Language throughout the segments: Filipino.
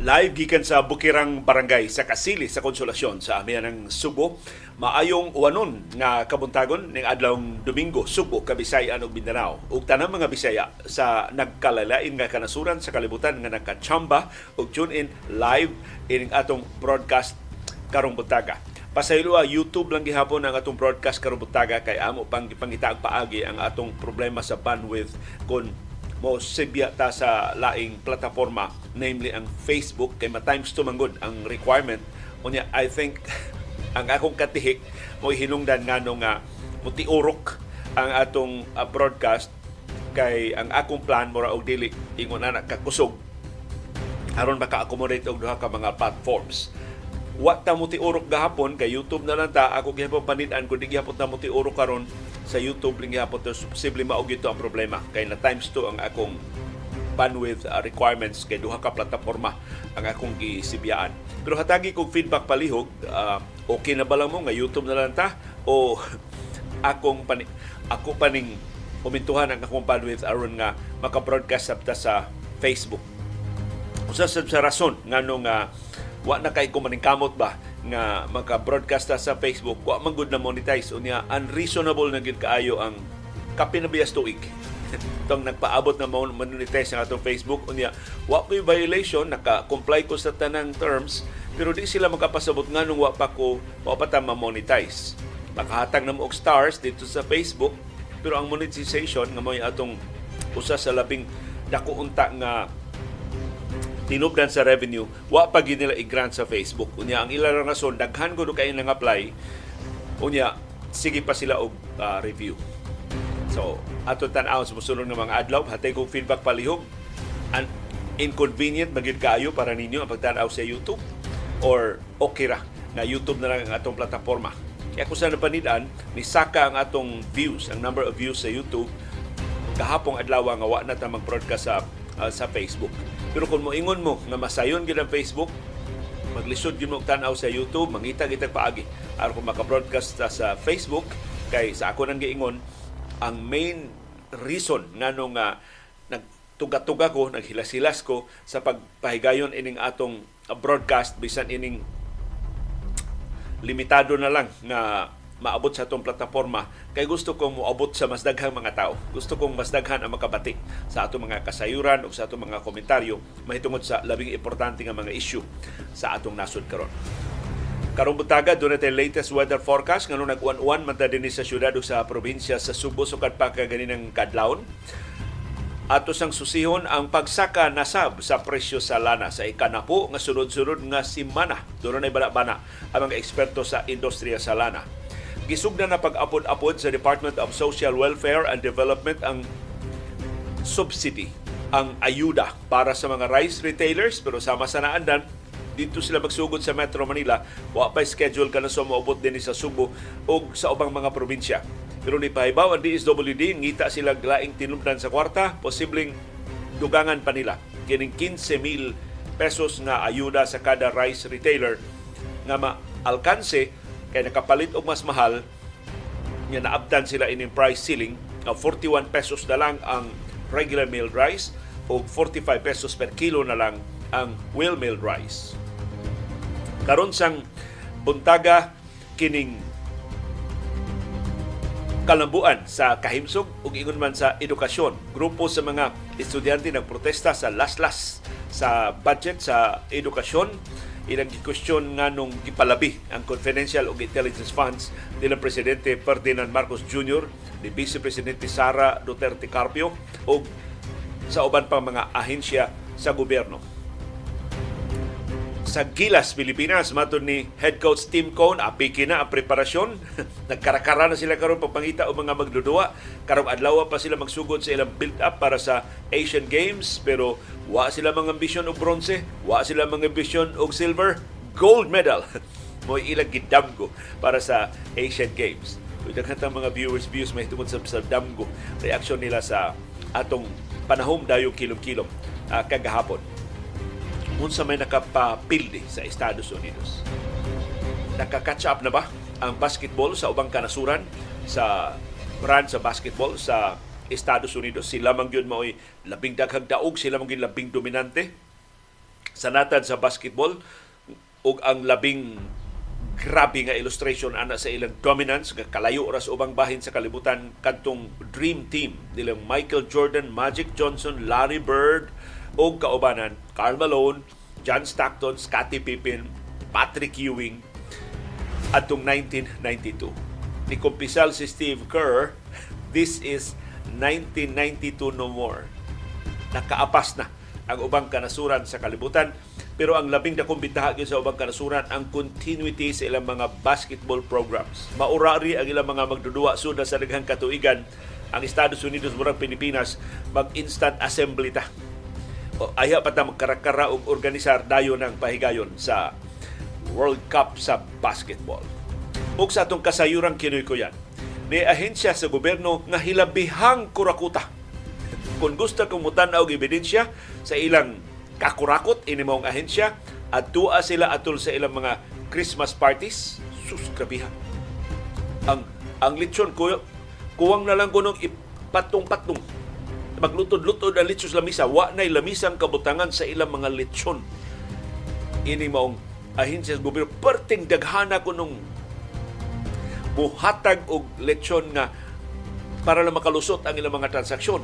Live gikan sa Bukirang Barangay sa Kasili sa Konsolasyon sa amihan ng Subo. Maayong uwanon nga kabuntagon ning adlawng Domingo, Subo, Kabisayan ug Mindanao. Ug tanang mga Bisaya sa nagkalalain nga kanasuran sa kalibutan nga nakachamba ug tune in live ining atong broadcast karong buntaga. Pasaylo YouTube lang gihapon ang atong broadcast karong buntaga kay amo pang pangitaag paagi ang atong problema sa bandwidth kon mo sibya ta sa laing plataforma namely ang Facebook kay ma times to manggod ang requirement. Unya I think ang akong katihik mo hinungdan ngano nga mutiurok ang atong uh, broadcast kay ang akong plan mura og dili ingon ana kakusog aron maka-accommodate og duha ka mga platforms. Wa ta mo tiurok gahapon kay YouTube na lang ta. Ako gihapon panitan kun di gihapon ta mo karon sa YouTube lang gihapon to posible mao gito ang problema. Kay na times 2 ang akong bandwidth uh, requirements kay duha ka plataporma ang akong gisibiyaan. Pero hatagi kog feedback palihog uh, okay na ba lang mo? Nga YouTube na lang ta? O akong pani ako paning umintuhan ang akong bandwidth aron nga maka-broadcast sa Facebook? Usa sa rason nga uh, wa na kay kumaningkamot ba nga maka-broadcast sa Facebook? Wa man gud na monetize. Unya unreasonable na gid kaayo ang kapinabiyas tuig. Tong nagpaabot na monetize ang atong Facebook. Unya wa ko'y violation. Naka-comply ko sa tanang terms. Pero di sila magkapasabot nganong wa pa ko wa pa ta ma-monetize. Makahatag na og stars dito sa Facebook. Pero ang monetization nga mo atong usa sa labing dako unta nga tinubdan sa revenue, wa pa gid nila i-grant sa Facebook. Unya ang ilang rason daghan gud kay nang apply. Unya sige pa sila og uh, review. So, ato tan-aw sa musulong ng mga adlaw, hatay kong feedback palihog. An inconvenient magid kaayo para ninyo ang pagtan-aw sa YouTube or okay ra na YouTube na lang ang atong plataforma. Kaya kung sa napanidan, ni saka ang atong views, ang number of views sa YouTube, kahapong adlaw nga wa na ta mag-broadcast sa uh, sa Facebook. Pero kung moingon mo nga masayon gid ang Facebook, maglisod gyud mo tan-aw sa YouTube, mangita kita paagi. Aron kung maka-broadcast sa Facebook kay sa ako nang giingon ang main reason nganong nga uh, nagtuga-tuga ko, naghilas-hilas ko sa pagpahigayon ining atong broadcast bisan ining limitado na lang na maabot sa atong plataforma kay gusto kong moabot sa mas daghang mga tao. Gusto kong mas daghan ang makabati sa atong mga kasayuran o sa atong mga komentaryo mahitungod sa labing importante nga mga issue sa atong nasod karon. Karong butaga doon natin latest weather forecast nga nag-uwan-uwan man din sa syudad o sa probinsya sa Subo sukad pa ka ganinang kadlawon ato sang susihon ang pagsaka nasab sa presyo sa lana sa ikanapo nga sunod-sunod nga simana. Doon na bana-bana ang mga eksperto sa industriya sa lana gisugda na pag-apod-apod sa Department of Social Welfare and Development ang subsidy, ang ayuda para sa mga rice retailers. Pero sama sa naandan dito sila magsugod sa Metro Manila. Wa pa schedule ka na sumaubot din sa Subo o sa ubang mga probinsya. Pero ni pahibaw ang DSWD ngita sila laing tinumdan sa kwarta, posibleng dugangan pa nila. Kining 15,000 pesos nga ayuda sa kada rice retailer nga ma-alkanse kay nakapalit og mas mahal nga naabtan sila ining price ceiling nga 41 pesos na lang ang regular milled rice o 45 pesos per kilo na lang ang well milled rice. Karon sang buntaga kining kalambuan sa kahimsog ug ingon man sa edukasyon. Grupo sa mga estudyante nagprotesta sa laslas sa budget sa edukasyon ilang gikwestiyon nga nung gipalabi ang confidential o intelligence funds nila Presidente Ferdinand Marcos Jr., ni Vice Presidente Sara Duterte Carpio o sa uban pang mga ahensya sa gobyerno. Sa Gilas, Pilipinas, matod ni head coach Tim Cone, apiki na ang preparasyon. Nagkarakara na sila karon pagpangita o mga magdudua. Karong adlaw pa sila magsugod sa ilang build-up para sa Asian Games. Pero wa sila mga ambisyon og bronze, wa sila mga ambisyon og silver, gold medal. mo ilang gidamgo para sa Asian Games. Kung daghang mga viewers views may tungod sa, sa damgo reaksyon nila sa atong panahom dayong kilom-kilom uh, kagahapon unsa may nakapapildi sa Estados Unidos. Naka-catch up na ba ang basketball sa ubang kanasuran sa brand sa basketball sa Estados Unidos? Sila man gyud mao'y labing daghang daog, sila man gyud labing dominante. sanatan sa basketball ug ang labing grabe nga illustration ana sa ilang dominance nga kalayo ra sa ubang bahin sa kalibutan kadtong dream team nilang Michael Jordan, Magic Johnson, Larry Bird ug kaubanan Karl Malone, John Stockton, Scottie Pippen, Patrick Ewing atong 1992. Ni kumpisal si Steve Kerr, this is 1992 no more. Nakaapas na ang ubang kanasuran sa kalibutan pero ang labing dakong bintaha sa ubang kanasuran ang continuity sa ilang mga basketball programs. Maurari ang ilang mga magdudua suna sa daghang katuigan ang Estados Unidos murag Pilipinas mag-instant assembly ta. O, aya pa ta magkarakara og organisar dayon ng pahigayon sa World Cup sa basketball. Ug sa atong kasayuran kinoy ko yan, ni ahensya sa gobyerno nga hilabihang kurakuta. Kung gusto kong mutanaw og ebidensya sa ilang kakurakot ini mong ahensya at tuwa sila atol sa ilang mga Christmas parties, sus grabihan. Ang ang lechon ko kuwang na lang kunong ipatong-patong maglutod-lutod ang litsos lamisa. Wa nay lamisang kabutangan sa ilang mga lechon. Ini maong ahensya sa gobyerno. Perting daghana ko nung buhatag og lechon nga para lang makalusot ang ilang mga transaksyon.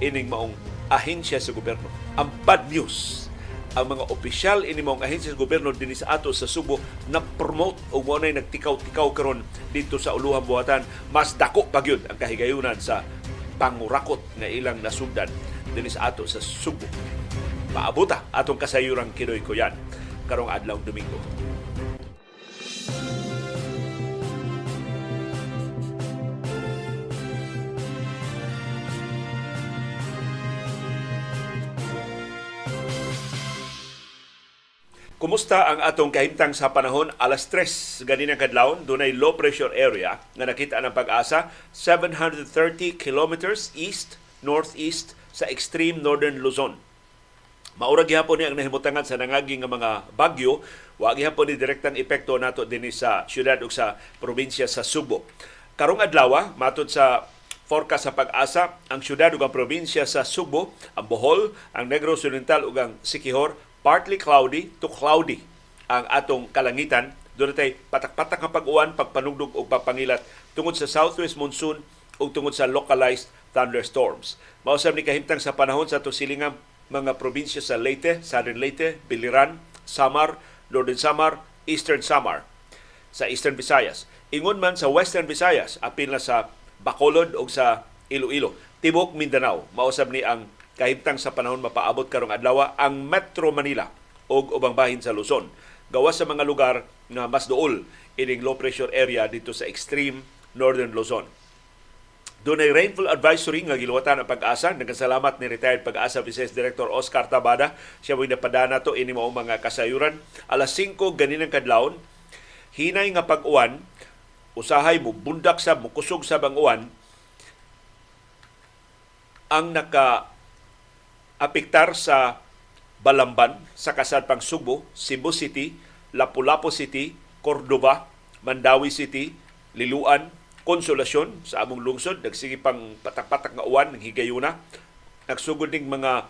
Ining maong ahensya sa gobyerno. Ang bad news, ang mga opisyal ini mong ahensya sa gobyerno dinhi sa ato sa Subo na promote o mo nay nagtikaw-tikaw karon dito sa uluhang buhatan. Mas dako pa gyud ang kahigayunan sa pangurakot nga ilang nasugdan dinhi sa ato sa Subo. Paabuta atong kasayuran kinoy ko yan karong adlaw Domingo. Kumusta ang atong kahimtang sa panahon? Alas 3 ganinang kadlawon, dunay low pressure area na nakita ng pag-asa 730 kilometers east northeast sa extreme northern Luzon. Maura gihapon ni ang nahimutangan sa nangaging nga mga bagyo, wa gihapon ni direktang epekto nato dinhi sa syudad ug sa probinsya sa Subo. Karong adlaw, matod sa forecast sa pag-asa, ang syudad ug ang probinsya sa Subo, ang Bohol, ang Negros Oriental ug ang Sikihor partly cloudy to cloudy ang atong kalangitan. Doon tay patak-patak nga pag-uwan, pagpanugdog o pagpangilat tungod sa southwest monsoon o tungod sa localized thunderstorms. Mausap ni kahimtang sa panahon sa itong silingang mga probinsya sa Leyte, Southern Leyte, Biliran, Samar, Northern Samar, Eastern Samar sa Eastern Visayas. Ingon man sa Western Visayas, apil na sa Bacolod o sa Iloilo. Tibok Mindanao, mausap ni ang kahimtang sa panahon mapaabot karong adlaw ang Metro Manila o ubang bahin sa Luzon. Gawas sa mga lugar nga mas duol ining low pressure area dito sa extreme northern Luzon. Doon ay rainfall advisory nga giluwatan ang pag-asa. Nagkasalamat ni retired pag-asa Vice Director Oscar Tabada. Siya mo napadana to ini mo mga kasayuran. Alas 5 ganinang kadlawon, hinay nga pag-uwan, usahay mo bundak sa mukusog sa bang-uwan ang naka apiktar sa Balamban, sa Kasadpang Subo, Cebu City, Lapu-Lapu City, Cordova, Mandawi City, Liluan, Konsolasyon sa among lungsod, nagsige pang patak-patak nga uwan ng higayuna. Nagsugod ning mga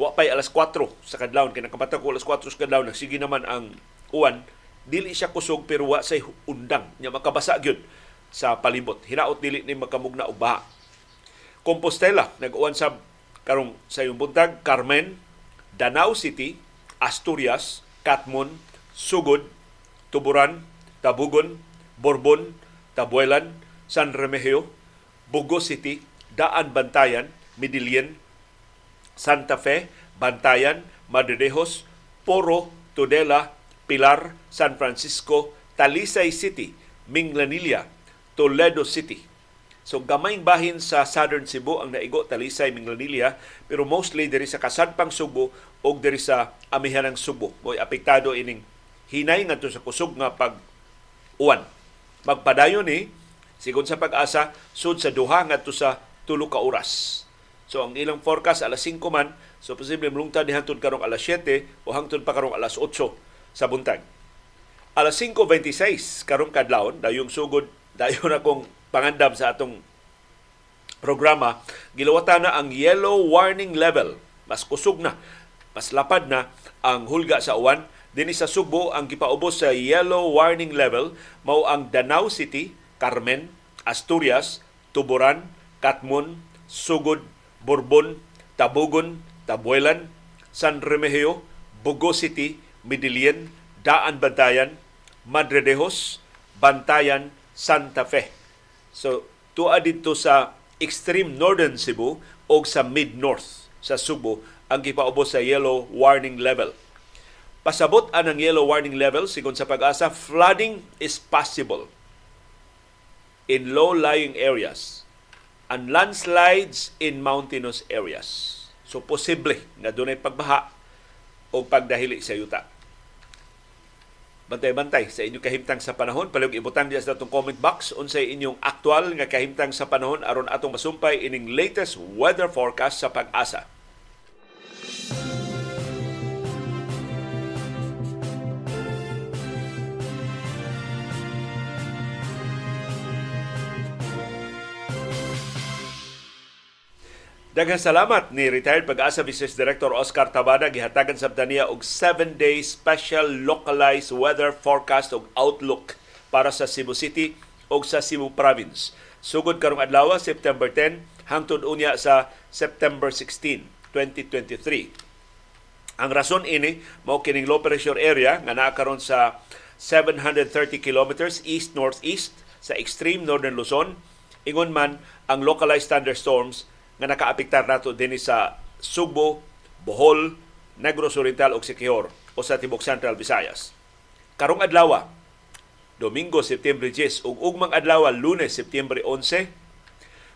wapay alas 4 sa kadlawon kay nakapatak ko alas 4 sa kadlawon nagsige naman ang uwan. Dili siya kusog pero wa say undang nya makabasa gyud sa palibot. Hinaot dili ni makamugna og Compostela nag-uwan sa karong sa iyong buntag Carmen, Danau City, Asturias, Katmon, Sugod, Tuburan, Tabugon, Borbon, Tabuelan, San Remigio, Bugo City, Daan Bantayan, Midilien, Santa Fe, Bantayan, Madridejos, Poro, Tudela, Pilar, San Francisco, Talisay City, Minglanilla, Toledo City, So gamayng bahin sa Southern Cebu ang naigo Talisay, Minglanilla, pero mostly diri sa Kasadpang Subo o diri sa amihanang Subo. Mo'y apektado ining hinay ngadto sa kusog nga pag uwan. Magpadayon ni sigon sa pag-asa sud sa duha ngadto sa tulo ka oras. So ang ilang forecast alas 5 man, so posible mulungtad ni hangtod karong alas 7 o hangtod pa karong alas 8 sa buntag. Alas 5.26 karong kadlawon, dayong sugod, dayon akong pangandam sa atong programa, gilawatan na ang yellow warning level. Mas kusog na, mas lapad na ang hulga sa uwan. Dinhi sa Subo ang gipaubos sa yellow warning level mao ang Danau City, Carmen, Asturias, Tuburan, Katmon, Sugod, Borbon, Tabugon, Tabuelan, San Remigio, Bugo City, Midilien, Daan Bantayan, Madre de Jos, Bantayan, Santa Fe. So, tuwa dito sa extreme northern Cebu o sa mid-north sa Subo ang gipaubos sa yellow warning level. Pasabot ang yellow warning level sigon sa pag-asa, flooding is possible in low-lying areas and landslides in mountainous areas. So posible na dunay pagbaha o pagdahili sa yuta bantay-bantay sa inyong kahimtang sa panahon. Palihog ibutan diya sa itong comment box unsay inyong aktual nga kahimtang sa panahon aron atong masumpay ining latest weather forecast sa pag-asa. Daghang salamat ni retired pag-asa Business Director Oscar Tabada gihatagan sa niya og 7-day special localized weather forecast og outlook para sa Cebu City ug sa Cebu Province. Sugod karong adlaw September 10 hangtod unya sa September 16, 2023. Ang rason ini mao kining low pressure area nga naa karon sa 730 kilometers east northeast sa extreme northern Luzon. Ingon man ang localized thunderstorms nga nakaapektar nato dinhi sa Subo, Bohol, Negros Oriental ug Siquijor o sa Tibok Central Visayas. Karong adlaw, Domingo, September 10 ug ugmang adlaw, Lunes, September 11,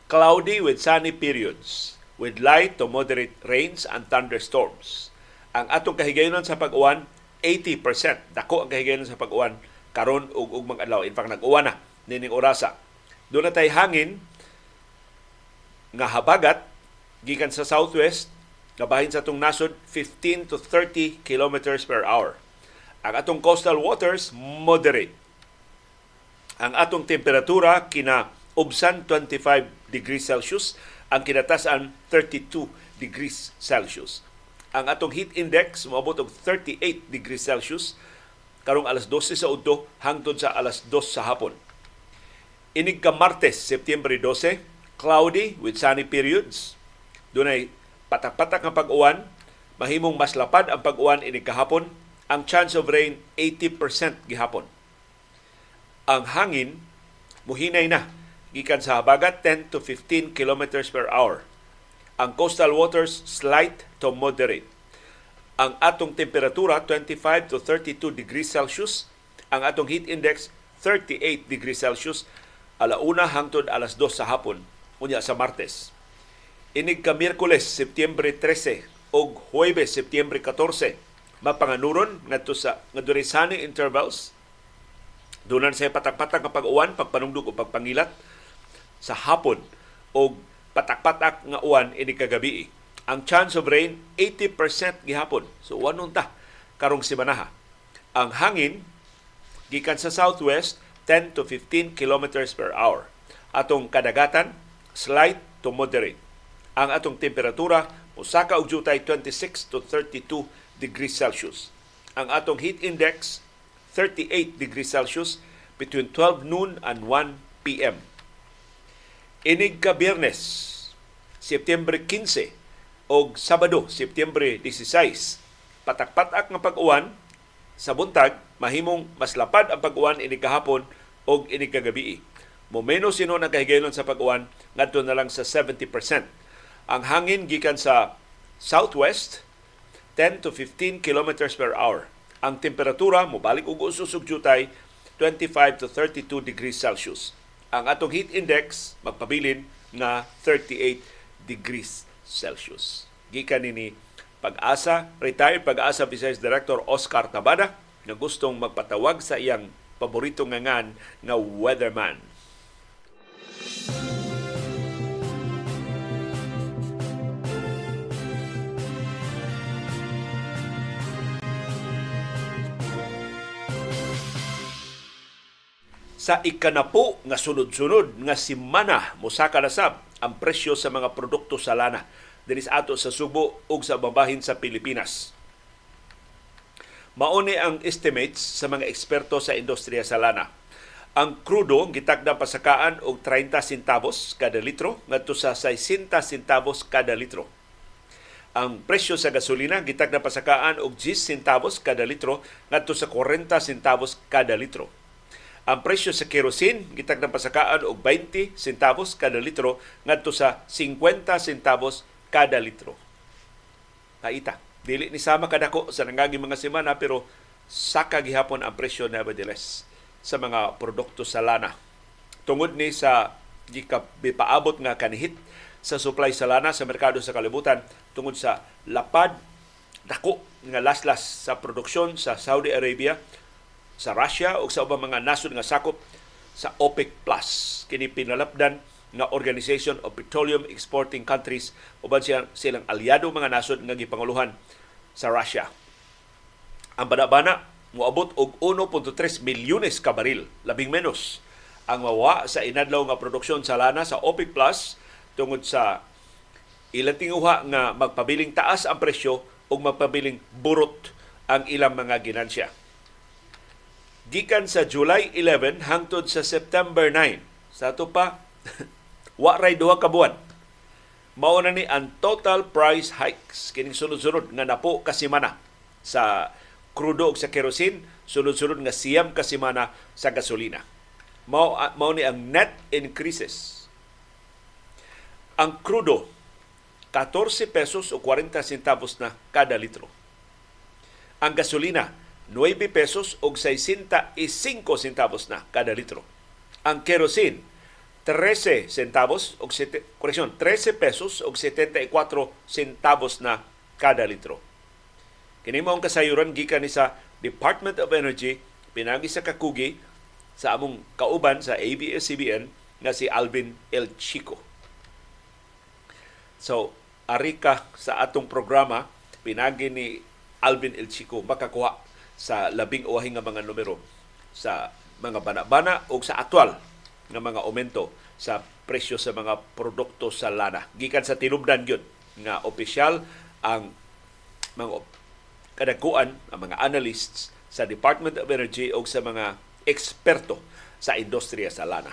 cloudy with sunny periods with light to moderate rains and thunderstorms. Ang atong kahigayonon sa pag-uwan 80%. Dako ang kahigayonon sa pag-uwan karon ug ugmang adlaw. In fact, nag-uwan na nining orasa. Doon na tay hangin nga habagat gikan sa southwest gabahin sa atong nasod 15 to 30 kilometers per hour. Ang atong coastal waters moderate. Ang atong temperatura kina ubsan 25 degrees Celsius, ang kinatasan 32 degrees Celsius. Ang atong heat index moabot og 38 degrees Celsius karong alas 12 sa udto hangtod sa alas 2 sa hapon. Inig ka Martes, September 12, cloudy with sunny periods. Dunay patak-patak nga pag-uwan, mahimong mas lapad ang pag-uwan ini kahapon. Ang chance of rain 80% gihapon. Ang hangin muhinay na gikan sa habagat 10 to 15 kilometers per hour. Ang coastal waters slight to moderate. Ang atong temperatura 25 to 32 degrees Celsius. Ang atong heat index 38 degrees Celsius alauna hangtod alas 2 sa hapon unya sa Martes. Inig ka Miyerkules, Setyembre 13 o Huwebes, Setyembre 14, mapanganuron ngadto sa ngadto sunny intervals Dunan sa patak-patak nga pag-uwan, pagpanungdog o pagpangilat sa hapon o patak-patak nga uwan ini kagabi. Ang chance of rain 80% gihapon. So wanon ta karong simanaha. Ang hangin gikan sa southwest 10 to 15 kilometers per hour. Atong kadagatan slight to moderate. Ang atong temperatura usaka og jutay 26 to 32 degrees Celsius. Ang atong heat index 38 degrees Celsius between 12 noon and 1 p.m. Inig ka Biyernes, September 15 o Sabado, September 16. Patak-patak nga pag-uwan sa buntag, mahimong mas lapad ang pag-uwan inig kahapon o inig kagabi. Momeno sino na kahigayon sa pag-uwan ngadto na lang sa 70%. Ang hangin gikan sa southwest 10 to 15 kilometers per hour. Ang temperatura mobalik og ususog jutay 25 to 32 degrees Celsius. Ang atong heat index magpabilin nga 38 degrees Celsius. Gikan ni pag-asa, retired pag-asa Vice Director Oscar Tabada na gustong magpatawag sa iyang paborito nga ngan nga weatherman sa ikanapo nga sunod-sunod nga simana mosaka na sab ang presyo sa mga produkto sa lana dinis ato sa Subo ug sa babahin sa Pilipinas. Mauni ang estimates sa mga eksperto sa industriya sa lana. Ang krudo gitakda pasakaan og 30 centavos kada litro ngadto sa 60 centavos kada litro. Ang presyo sa gasolina gitakda pasakaan og 10 centavos kada litro ngadto sa 40 centavos kada litro. Ang presyo sa kerosene gitakda pasakaan og 20 centavos kada litro ngadto sa 50 centavos kada litro. Kaita, dili ni sama kadako sa nangagi mga semana pero saka gihapon ang presyo nevertheless sa mga produkto sa lana. Tungod ni sa gipaabot nga kanihit sa supply sa lana sa merkado sa kalibutan tungod sa lapad dako nga laslas sa produksyon sa Saudi Arabia, sa Russia o sa ubang mga nasod nga sakop sa OPEC Plus. Kini pinalapdan nga Organization of Petroleum Exporting Countries uban siya silang aliado mga nasod nga gipanguluhan sa Russia. Ang bana-bana moabot og 1.3 milyones ka baril, labing menos ang mawa sa inadlaw nga produksyon sa lana sa OPEC Plus tungod sa ilang tinguha nga magpabiling taas ang presyo o magpabiling burot ang ilang mga ginansya. Gikan sa July 11 hangtod sa September 9, sa ato pa, wa ray duha ka buwan. Mao na ni ang total price hikes kining sunod-sunod nga napo kasimana sa krudo sa kerosene, sunod-sunod nga siyam ka semana sa gasolina. Mao, mao ni ang net increases. Ang krudo, 14 pesos o 40 centavos na kada litro. Ang gasolina, 9 pesos o 65 centavos na kada litro. Ang kerosene, 13 centavos o correction, 13 pesos o 74 centavos na kada litro Kini mao kasayuran gikan ni sa Department of Energy pinagi sa kakugi sa among kauban sa ABS-CBN nga si Alvin El Chico. So, ari ka sa atong programa pinagi ni Alvin El Chico makakuha sa labing uwahing nga mga numero sa mga bana-bana o sa aktual nga mga aumento sa presyo sa mga produkto sa lana. Gikan sa tinubdan gyud nga opisyal ang mga kadakuan ang mga analysts sa Department of Energy o sa mga eksperto sa industriya sa lana.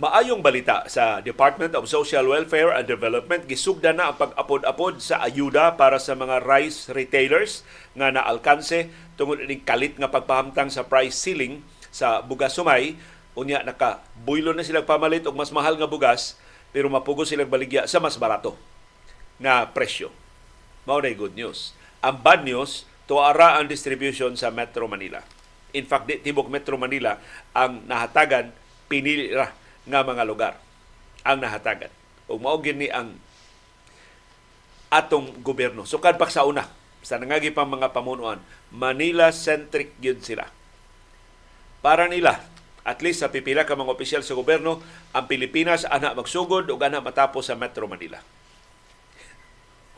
Maayong balita sa Department of Social Welfare and Development gisugda na ang pag-apod-apod sa ayuda para sa mga rice retailers nga naalkanse tungod ni kalit nga pagpahamtang sa price ceiling sa bugas sumay unya naka buylo na silang pamalit og mas mahal nga bugas pero mapugo silang baligya sa mas barato nga presyo. Mao good news. Ang bad news, tuara ang distribution sa Metro Manila. In fact, di tibok Metro Manila ang nahatagan pinili ra nga mga lugar ang nahatagan. O mao ni ang atong gobyerno. Sukad pa sa una, sa nangagi pang mga pamunuan, Manila-centric yun sila. Para nila, at least sa pipila ka mga opisyal sa gobyerno, ang Pilipinas ana magsugod o ana matapos sa Metro Manila.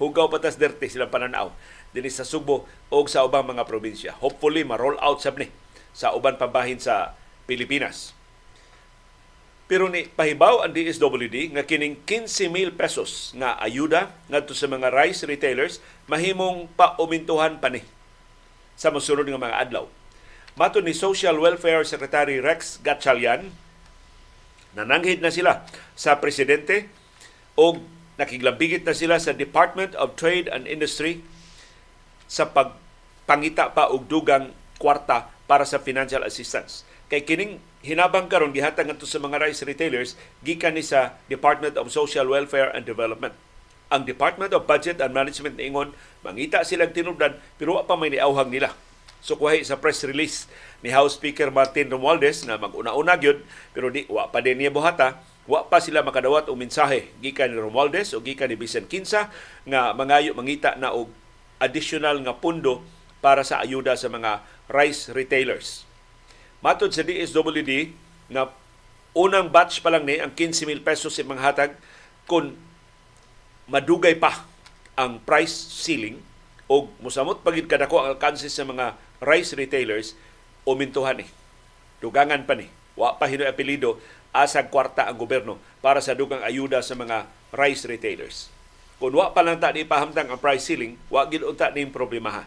Hugaw patas derte silang pananaw din sa Subo o sa ubang mga probinsya. Hopefully, ma-roll out sab ni sa uban pabahin sa Pilipinas. Pero ni pahibaw ang DSWD nga kining 15,000 pesos nga ayuda ngadto sa mga rice retailers mahimong paumintuhan pa ni sa mosunod nga mga adlaw. Mato ni Social Welfare Secretary Rex Gatchalian, nananghid na sila sa presidente o nakiglambigit na sila sa Department of Trade and Industry sa pagpangita pa og dugang kwarta para sa financial assistance. Kay kining hinabang karon gihatag ngadto sa mga rice retailers gikan ni sa Department of Social Welfare and Development. Ang Department of Budget and Management niingon mangita silang tinubdan pero pa may niauhag nila. So kuhay sa press release ni House Speaker Martin Romualdez na mag-una-una gyud pero di wa pa din niya buhata wa pa sila makadawat og mensahe gikan ni Romualdez o gikan ni Vicen Kinsa nga mangayo mangita na og additional nga pundo para sa ayuda sa mga rice retailers. Matod sa DSWD na unang batch pa lang ni ang 15,000 pesos sa mga hatag kung madugay pa ang price ceiling o musamot pagid kadako ang alkanse sa mga rice retailers umintuhan ni. Dugangan pa ni. Wa pa hinoy apelido asag kwarta ang gobyerno para sa dugang ayuda sa mga rice retailers. Kung wa pa lang ta ni pahamtang ang price ceiling, wa gid unta ni problemaha.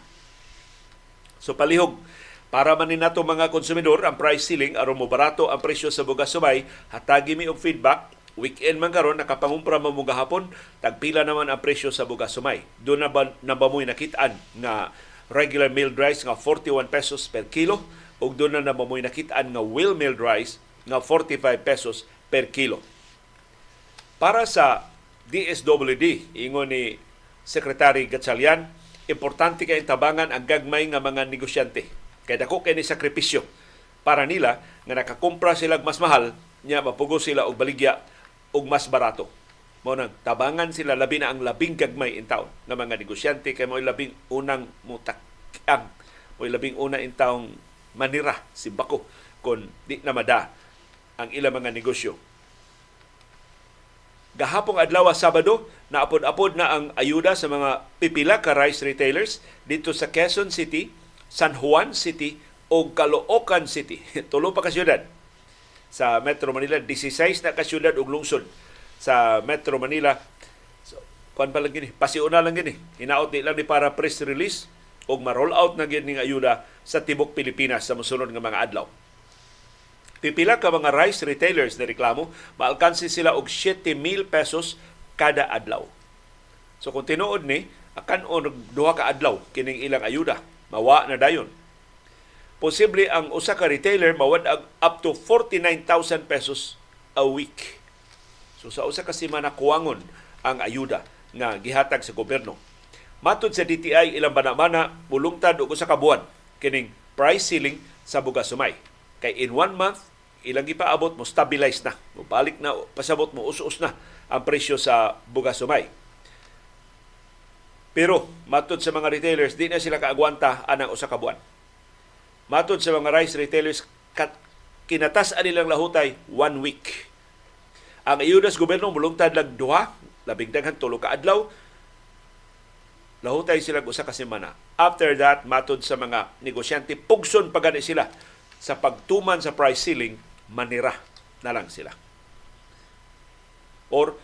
So palihog para man nato mga konsumidor ang price ceiling aron mo barato ang presyo sa bugas sumay, hatagi mi og feedback. Weekend man karon nakapangumpra mo mga hapon tagpila naman ang presyo sa bugas sumay. Do na ba, na ba mo'y nakitaan nga regular milled rice nga 41 pesos per kilo ug do na na mo'y nakitaan nga well milled rice nga 45 pesos per kilo. Para sa DSWD ingon ni Secretary Gatchalian importante kay tabangan ang gagmay nga mga negosyante kay dako kay ni sakripisyo para nila nga nakakumpra sila mas mahal nya mapugo sila og baligya og mas barato. Mo nang tabangan sila labi na ang labing gagmay in taon nga mga negosyante kay mo labing unang mutakang mo labing una in taong manira si bako kon di na mada ang ilang mga negosyo. Gahapong adlaw Sabado, naapod-apod na ang ayuda sa mga pipila ka rice retailers dito sa Quezon City, San Juan City o Caloocan City. Tulo pa ka syudad sa Metro Manila. 16 na ka syudad ug lungsod sa Metro Manila. So, kuan pa lang gini, pasiuna lang gini. Hinaot ni lang ni para press release ug ma-roll out na gini nga ayuda sa tibok Pilipinas sa mosunod nga mga adlaw. Pipila ka mga rice retailers na reklamo, maalkansi sila og 7,000 pesos kada adlaw. So kung tinuod ni, akan o duha ka adlaw kining ilang ayuda, mawa na dayon. Posible ang usa ka retailer mawad up to 49,000 pesos a week. So sa usa ka semana kuwangon ang ayuda nga gihatag sa gobyerno. Matod sa DTI ilang banamana bulungtad og usa ka buwan kining price ceiling sa bugas sumay. Kay in one month ilang gipaabot mo stabilize na mo balik na pasabot mo us-us na ang presyo sa bugas sumay pero matod sa mga retailers di na sila kaagwanta anang usa ka buwan. Matod sa mga rice retailers kat, kinatas nilang lahutay one week. Ang ayuda sa gobyerno mulungtad lang duha labing daghan tulo ka adlaw lahutay sila usa ka semana. After that matod sa mga negosyante pugson pagani sila. Sa pagtuman sa price ceiling manira na lang sila. Or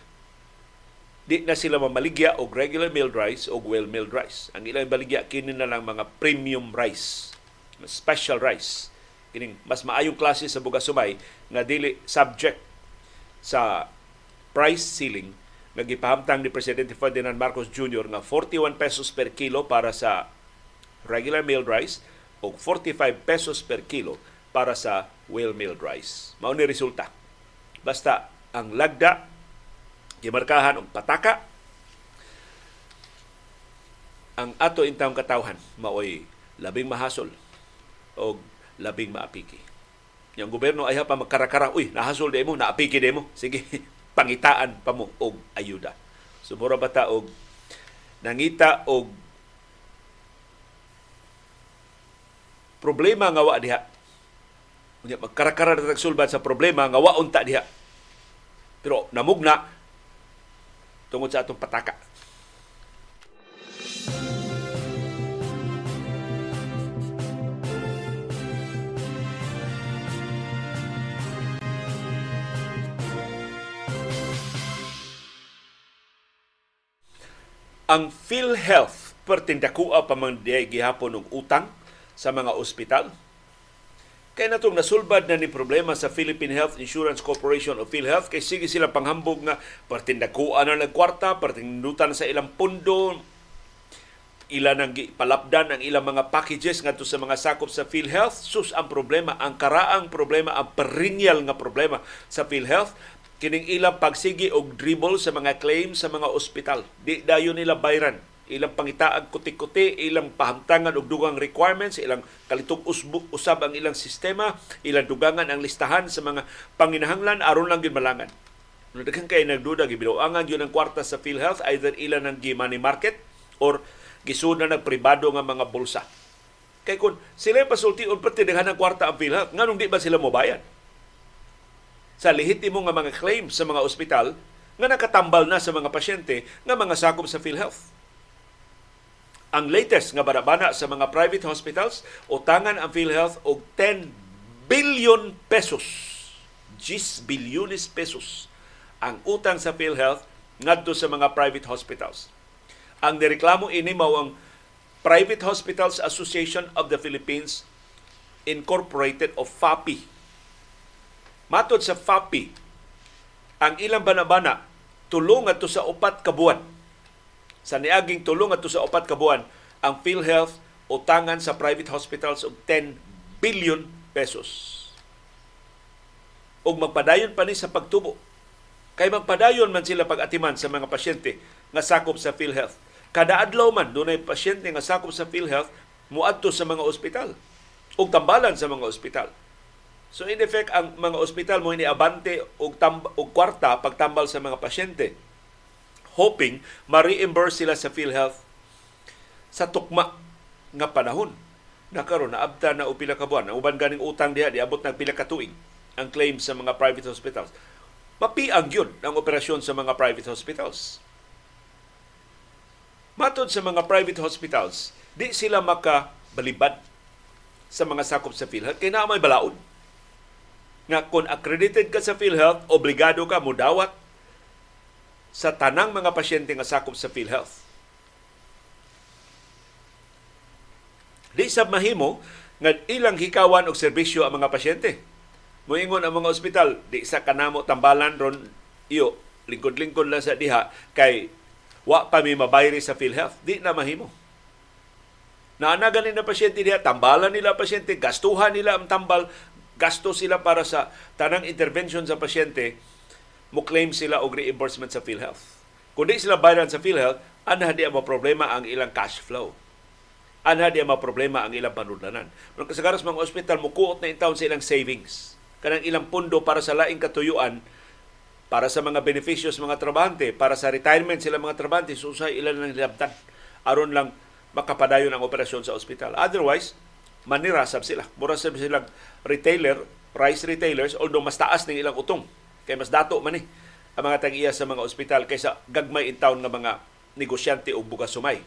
di na sila mamaligya og regular milled rice o well milled rice. Ang ilang baligya kini na lang mga premium rice, special rice. Kining mas maayong klase sa bugas sumay nga dili subject sa price ceiling nga gipahamtang ni Presidente Ferdinand Marcos Jr. nga 41 pesos per kilo para sa regular milled rice o 45 pesos per kilo para sa well-milled rice. Mao ni resulta. Basta ang lagda gimarkahan og pataka ang ato intawong katawhan maoy labing mahasol o labing maapiki. Yung gobyerno ay pa magkarakara, uy, nahasol de mo, naapiki de mo. Sige, pangitaan pa mo og ayuda. Sumura bata og nangita og problema nga wa diha magkarakara na sulbad sa problema nga waon ta diha. Pero namugna tungod sa atong pataka. Ang PhilHealth pertindakua pa man gihapon og utang sa mga ospital Kaya natong nasulbad na ni problema sa Philippine Health Insurance Corporation o PhilHealth kay sige sila panghambog nga partindakuan na nagkwarta, partindutan sa ilang pundo, ilan ang palapdan ang ilang mga packages ngadto sa mga sakop sa PhilHealth. Sus ang problema, ang karaang problema, ang perennial nga problema sa PhilHealth kining ilang pagsigi og dribble sa mga claim sa mga ospital. Di dayon nila bayran ilang pangitaag kuti-kuti, ilang pahamtangan og dugang requirements, ilang kalitong usbu, usab ang ilang sistema, ilang dugangan ang listahan sa mga panginahanglan aron lang gid malangan. Daghan kay nagduda gibinuangan yun ang kwarta sa PhilHealth either ilan ang money market or gisuna ng pribado nga mga bulsa. Kay kun sila pasultion pati daghan ang kwarta ang PhilHealth, nganong di ba sila mobayad? Sa lehitimo nga mga claims sa mga ospital nga nakatambal na sa mga pasyente nga mga sakop sa PhilHealth Ang latest nga barabana sa mga private hospitals, utangan ang PhilHealth og 10 billion pesos. 10 bilyones pesos ang utang sa PhilHealth ngadto sa mga private hospitals. Ang nireklamo ini mao ang Private Hospitals Association of the Philippines Incorporated of FAPI. Matod sa FAPI, ang ilang banabana tulong ato sa upat ka buwan. Sa niaging tulong ato sa upat ka buwan, ang PhilHealth utangan sa private hospitals og 10 billion pesos. Ug magpadayon pa ni sa pagtubo. Kay magpadayon man sila pag-atiman sa mga pasyente nga sakop sa PhilHealth. Kada adlaw man dunay pasyente nga sakop sa PhilHealth muadto sa mga ospital ug tambalan sa mga ospital. So in effect ang mga ospital mo ini abante og tam- og kwarta pagtambal sa mga pasyente hoping ma-reimburse sila sa PhilHealth sa tukma nga panahon. Na abta na o pila ka buwan. Ang uban ganing utang diha diabot ng pila ka tuig ang claim sa mga private hospitals. Mapiang yun ang operasyon sa mga private hospitals. Matod sa mga private hospitals, di sila makabalibad sa mga sakop sa PhilHealth kay na may balaod. Nga kung accredited ka sa PhilHealth, obligado ka mudawat sa tanang mga pasyente nga sakop sa PhilHealth. Di sa mahimo nga ilang hikawan og serbisyo ang mga pasyente. Moingon ang mga ospital, di sa kanamo tambalan ron iyo lingkod-lingkod lang sa diha kay wa pa mi mabayri sa PhilHealth. Di na mahimo. Naanaganin na pasyente diha, tambalan nila pasyente, gastuhan nila ang tambal, gasto sila para sa tanang intervention sa pasyente, mo claim sila og reimbursement sa PhilHealth. Kung di sila bayaran sa PhilHealth, ana di mo problema ang ilang cash flow. Ana di mo problema ang ilang panudlanan. Pero kasagaras mga ospital, mukuot na intawon sa ilang savings. Kanang ilang pundo para sa laing katuyuan, para sa mga beneficios mga trabahante, para sa retirement sila mga trabahante, susay ilan lang nilabtan. Aron lang makapadayon ang operasyon sa ospital. Otherwise, manirasab sila. Mura sab silang retailer, rice retailers, although mas taas ng ilang utong. Kay mas dato man eh ang mga tag-iya sa mga ospital kaysa gagmay in town ng mga negosyante o bugas sumay.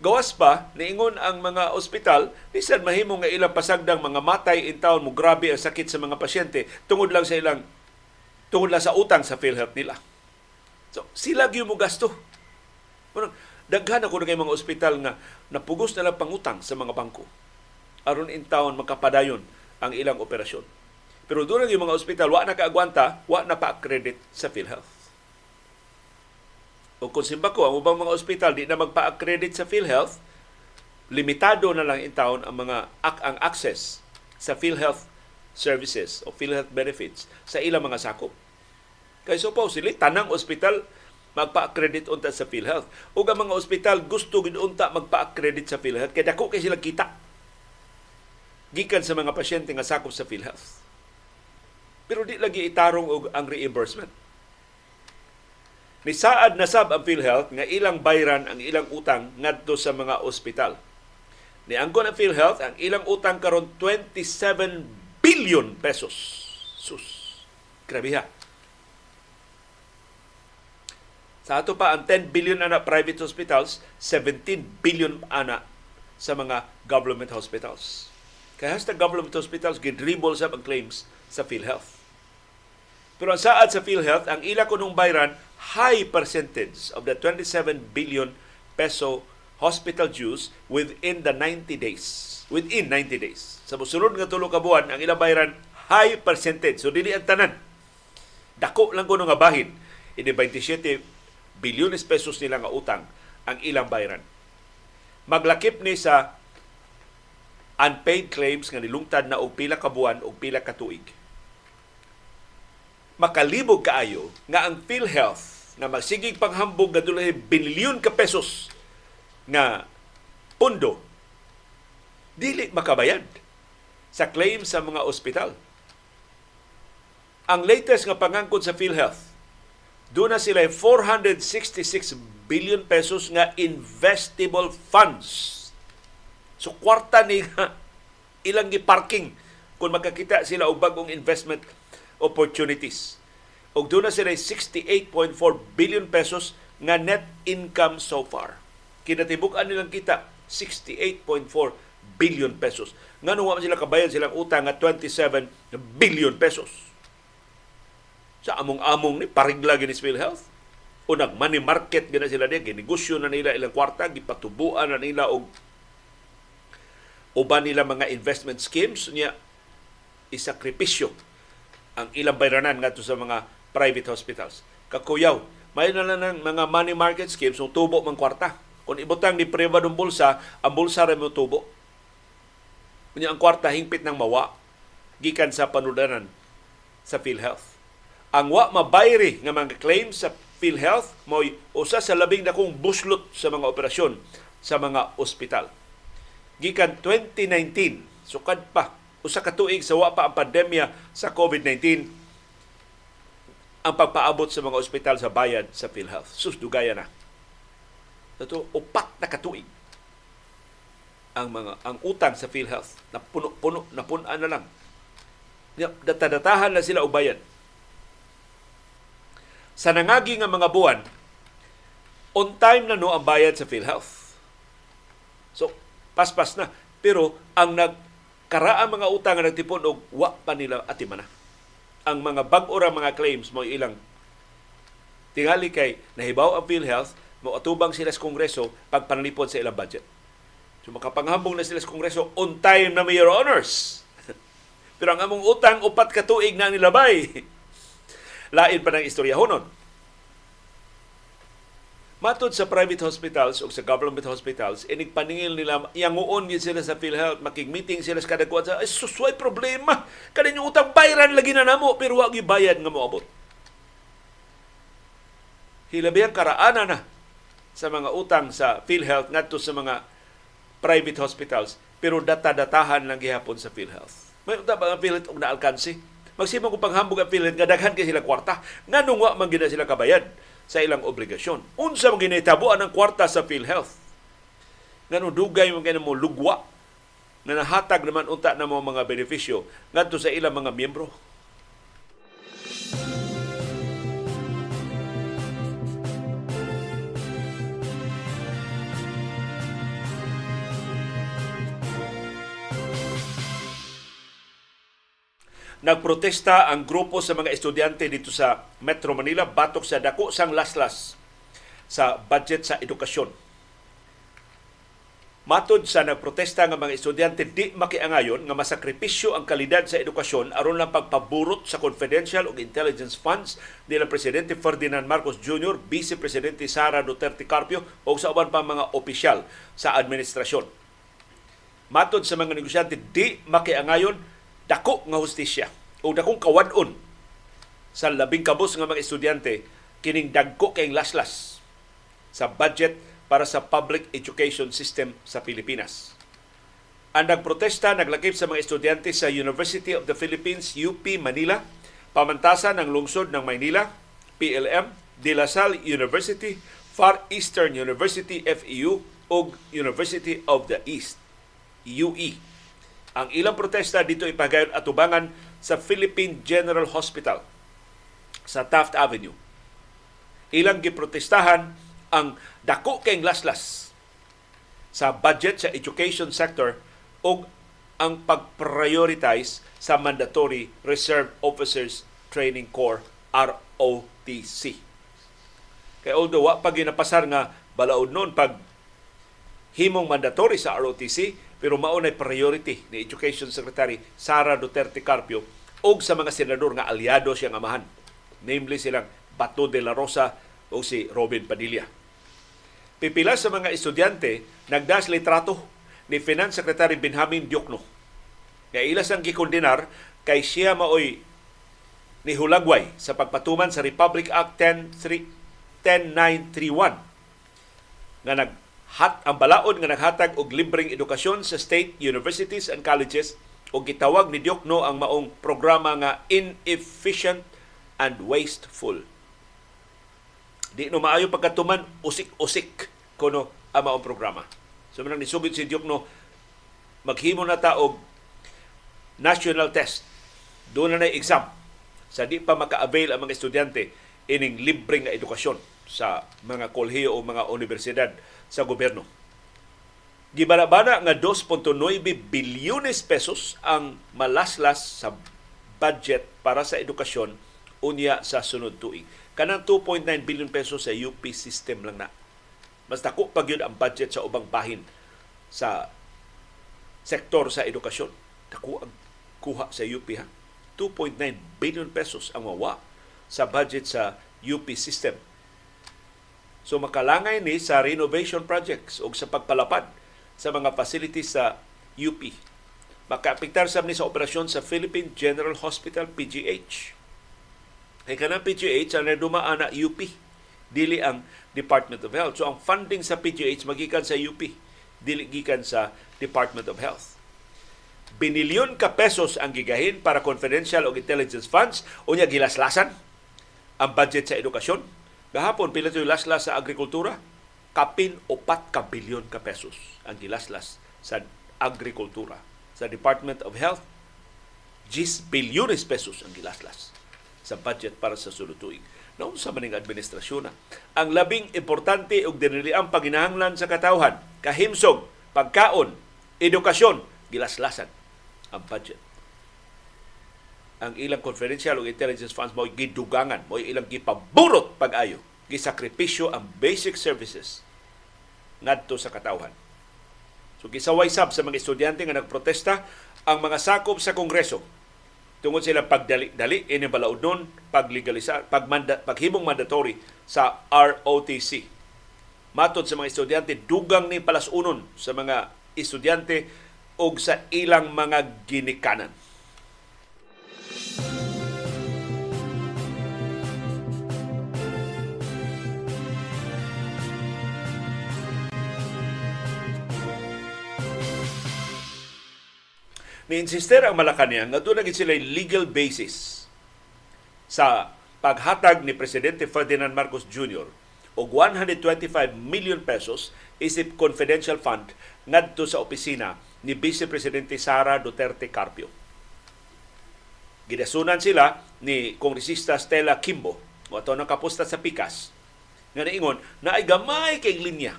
Gawas pa, niingon ang mga ospital, bisan mahimo nga ilang pasagdang mga matay in town mo grabe ang sakit sa mga pasyente tungod lang sa ilang tungod lang sa utang sa PhilHealth nila. So, sila gyud mo gasto. Bueno, daghan ako na mga ospital nga napugos na lang pangutang sa mga bangko aron in town makapadayon ang ilang operasyon. Pero doon yung mga ospital, wa na kaagwanta, wa na pa-accredit sa PhilHealth. O kung simbako, ang ubang mga ospital di na magpa-accredit sa PhilHealth, limitado na lang in town ang mga ang access sa PhilHealth services o PhilHealth benefits sa ilang mga sakop. Kaya supposedly, tanang ospital magpa-accredit unta sa PhilHealth. O ang mga ospital gusto gid unta magpa-accredit sa PhilHealth kay dako kay sila kita gikan sa mga pasyente nga sakop sa PhilHealth. Pero di lagi itarong og ang reimbursement. Nisaad na sab ang PhilHealth nga ilang bayran ang ilang utang ngadto sa mga ospital. Ni angkon ang PhilHealth ang ilang utang karon 27 billion pesos. Sus. Grabe ha. Sa ato pa ang 10 billion ana private hospitals, 17 billion ana sa mga government hospitals. Kaya sa government hospitals, gidribble sa ang claims sa PhilHealth. Pero ang saad sa PhilHealth, ang ila kunong bayran, high percentage of the 27 billion peso hospital dues within the 90 days. Within 90 days. Sa musunod nga tulo ka buwan, ang ilang bayran, high percentage. So, dili ang tanan. Dako lang kuno nga bahin. Ini 27 bilyones pesos nila nga utang ang ilang bayran. Maglakip ni sa unpaid claims nga nilungtad na og pila ka buwan og pila ka tuig makalibog kaayo nga ang PhilHealth na magsigig panghambog nga dulay bilyon ka pesos na pundo dili makabayad sa claim sa mga ospital. Ang latest nga pangangkon sa PhilHealth, doon na sila 466 billion pesos nga investable funds. So kwarta ni ilang gi-parking kung makakita sila og bagong investment opportunities. Og doon na sila 68.4 billion pesos nga net income so far. Kinatibuk-an nilang kita 68.4 billion pesos. Nga nung sila kabayan silang utang nga 27 billion pesos. Sa among-among ni parigla gini Health. O nag money market gina sila diya, ginegosyo na nila ilang kwarta, gipatubuan na nila og uban nila mga investment schemes niya isakripisyo ang ilang bayranan ngadto sa mga private hospitals. Kakuyaw, may na lang ng mga money market schemes ng tubo mang kwarta. Kung ibutang ni pribadong bulsa, ang bulsa rin mo tubo. Kunya ang kwarta hingpit ng mawa gikan sa panudanan sa PhilHealth. Ang wa mabayri nga mga claims sa PhilHealth mo usa sa labing dakong buslot sa mga operasyon sa mga ospital. Gikan 2019, sukad pa usa ka tuig sa wa pa ang pandemya sa COVID-19 ang pagpaabot sa mga ospital sa bayad sa PhilHealth. Sus, dugaya na. Ito, upat na katuig ang mga ang utang sa PhilHealth na puno-puno na punan na lang. Datadatahan na sila og bayad. Sa nangagi nga mga buwan, on time na no ang bayad sa PhilHealth. So, paspas na. Pero ang nagkaraang mga utang nga nagtipon og wa pa nila atimana. Ang mga bag-o mga claims mo ilang tingali kay nahibaw ang PhilHealth mo atubang sila sa Kongreso pagpanalipod sa ilang budget. So makapanghambong na sila sa Kongreso on time na may honors. Pero ang among utang upat ka tuig na nilabay. Lain pa ng istorya honon. Matod sa private hospitals o sa government hospitals, inigpaningil nila, yanguon yun sila sa PhilHealth, makig-meeting sila sa kadagkuan sa, ay susway problema. Kanin yung utang bayaran lagi na namo, pero wag bayad nga mo abot. Hilabi ang karaana na sa mga utang sa PhilHealth ngadto sa mga private hospitals pero data-datahan lang gihapon sa PhilHealth. May unta ba ang PhilHealth og naalkansi? Magsimang ko panghambog ang PhilHealth nga daghan kay sila kwarta. Nganong wa man sila kabayad sa ilang obligasyon. Unsa man ginahitabuan ang kwarta sa PhilHealth? Ngano dugay man kay mo lugwa na nahatag naman unta na mo mga benepisyo ngadto sa ilang mga miyembro. Nagprotesta ang grupo sa mga estudyante dito sa Metro Manila batok sa dako sang laslas sa budget sa edukasyon. Matod sa nagprotesta nga mga estudyante di makiangayon nga masakripisyo ang kalidad sa edukasyon aron lang pagpaburot sa confidential ug intelligence funds nila Presidente Ferdinand Marcos Jr., Vice Presidente Sara Duterte Carpio o sa uban pa mga opisyal sa administrasyon. Matod sa mga negosyante di makiangayon dako nga hustisya o dakong kawadon sa labing kabos nga mga estudyante kining dagko kay laslas sa budget para sa public education system sa Pilipinas. Ang nagprotesta naglakip sa mga estudyante sa University of the Philippines, UP Manila, pamantasan ng lungsod ng Maynila, PLM, De La Salle University, Far Eastern University FEU ug University of the East UE ang ilang protesta dito ipagayon atubangan sa Philippine General Hospital sa Taft Avenue. Ilang giprotestahan ang dako kay laslas sa budget sa education sector o ang pag-prioritize sa Mandatory Reserve Officers Training Corps ROTC. Kay although wa pa ginapasar nga balaod noon pag himong mandatory sa ROTC, pero maunay priority ni Education Secretary Sara Duterte Carpio o sa mga senador nga aliado siyang amahan. Namely silang Bato de la Rosa o si Robin Padilla. Pipila sa mga estudyante nagdas litrato ni Finance Secretary Benjamin Diokno. Nga ilas ang gikondinar kay siya maoy ni Hulagway sa pagpatuman sa Republic Act 10931 nga nag hat ang balaod nga naghatag og libreng edukasyon sa state universities and colleges o gitawag ni Diokno ang maong programa nga inefficient and wasteful. Di no maayo pagkatuman usik-usik kuno ang maong programa. So man nisugid si Diokno maghimo na ta og national test. Doon na na exam sa di pa maka-avail ang mga estudyante ining libreng edukasyon sa mga kolhiyo o mga universidad sa gobyerno. Gibana-bana nga 2.9 bilyones pesos ang malaslas sa budget para sa edukasyon unya sa sunod tuig. Kanang 2.9 billion pesos sa UP system lang na. Mas dako pa gyud ang budget sa ubang bahin sa sektor sa edukasyon. Dako ang kuha sa UP ha. 2.9 billion pesos ang mawa sa budget sa UP system. So makalangay ni sa renovation projects o sa pagpalapad sa mga facilities sa UP. Makaapektar sa ni sa operasyon sa Philippine General Hospital, PGH. Kay kanang PGH, ang dumaan na UP, dili ang Department of Health. So ang funding sa PGH magikan sa UP, dili gikan sa Department of Health. Binilyon ka pesos ang gigahin para confidential o intelligence funds unya gilaslasan ang budget sa edukasyon. Gahapon, pila ito laslas sa agrikultura? Kapin upat ka bilyon ka pesos ang gilaslas sa agrikultura. Sa Department of Health, 10 bilyones pesos ang gilaslas sa budget para sa sulod tuig. Sa maning administrasyon na. Ang labing importante og diniliang paginahanglan sa katawhan, kahimsog, pagkaon, edukasyon, gilaslasan ang budget. Ang ilang confidential o intelligence funds mo gidugangan, mo ilang gipaburot pag-ayo, gisakripisyo ang basic services ngadto sa katawhan. So gisaway sab sa mga estudyante nga nagprotesta ang mga sakop sa Kongreso tungod sila pagdali-dali ini balaudon paglegalisa pagmanda paghimong mandatory sa ROTC. Matod sa mga estudyante dugang ni palas unon sa mga estudyante og sa ilang mga ginikanan. Ni-insister ang Malacanang nga doon sila legal basis sa paghatag ni Presidente Ferdinand Marcos Jr. og 125 million pesos isip confidential fund ngadto sa opisina ni Vice Presidente Sara Duterte Carpio. Gidasunan sila ni Kongresista Stella Kimbo, o ato nakapusta sa Pikas, nga naingon na ay gamay kay linya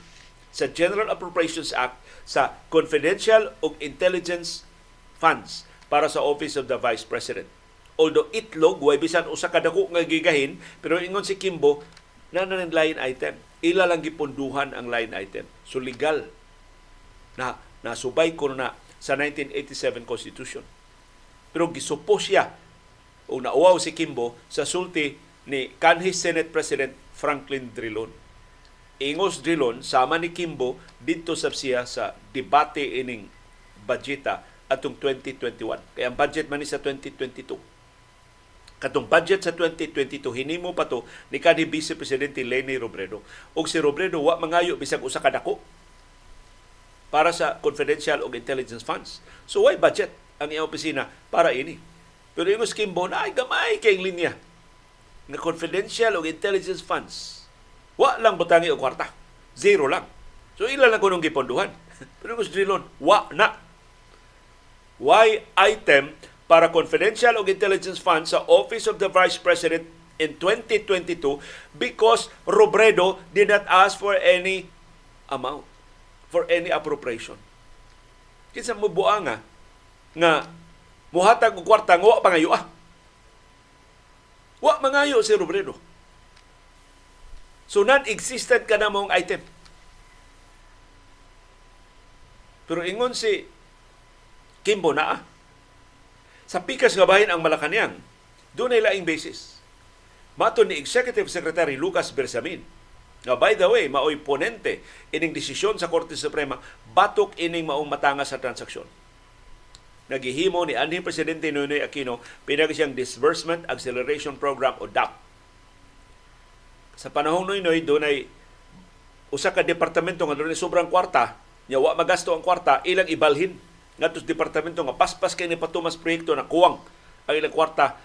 sa General Appropriations Act sa confidential ug intelligence funds para sa Office of the Vice President. Although itlog, way bisan usa ka dako nga gigahin, pero ingon si Kimbo, na ng line item. Ila lang gipunduhan ang line item. So legal na nasubay ko na sa 1987 Constitution. Pero gisupo siya o nauwaw si Kimbo sa sulti ni kanhi Senate President Franklin Drilon. Ingos Drilon sama ni Kimbo dito sa siya sa debate ining budgeta atong 2021. Kaya ang budget man ni sa 2022. Katong budget sa 2022 hinimo pa to ni kanhi Vice Presidente Leni Robredo. Og si Robredo wa mangayo bisag usa ka dako para sa confidential o intelligence funds. So why budget ang iyang opisina para ini? Pero yung Kimbo na ay gamay kay linya na confidential o intelligence funds. Wa lang butangi og kwarta. Zero lang. So ila lang kunong giponduhan. Pero yung Drilon, wa na why item para confidential o intelligence fund sa Office of the Vice President in 2022 because Robredo did not ask for any amount, for any appropriation. Kinsa mo buanga nga muhatag og kwarta nga wa pangayo ah. Wa mangayo si Robredo. So non-existent ka na mong item. Pero ingon si Kimbo na ah. Sa pikas nga bahin ang Malacanang, doon ay laing basis. Mato ni Executive Secretary Lucas Bersamin, nga by the way, maoy ponente ining desisyon sa Korte Suprema, batok ining maong matanga sa transaksyon. Nagihimo ni anhing Presidente Noynoy Aquino pinag siyang Disbursement Acceleration Program o DAP. Sa panahong Noynoy, doon ay usa ka departamento nga doon ay sobrang kwarta, nya wa magasto ang kwarta, ilang ibalhin ngadto sa departamento nga paspas kay ni patumas proyekto na kuwang ang ilang kwarta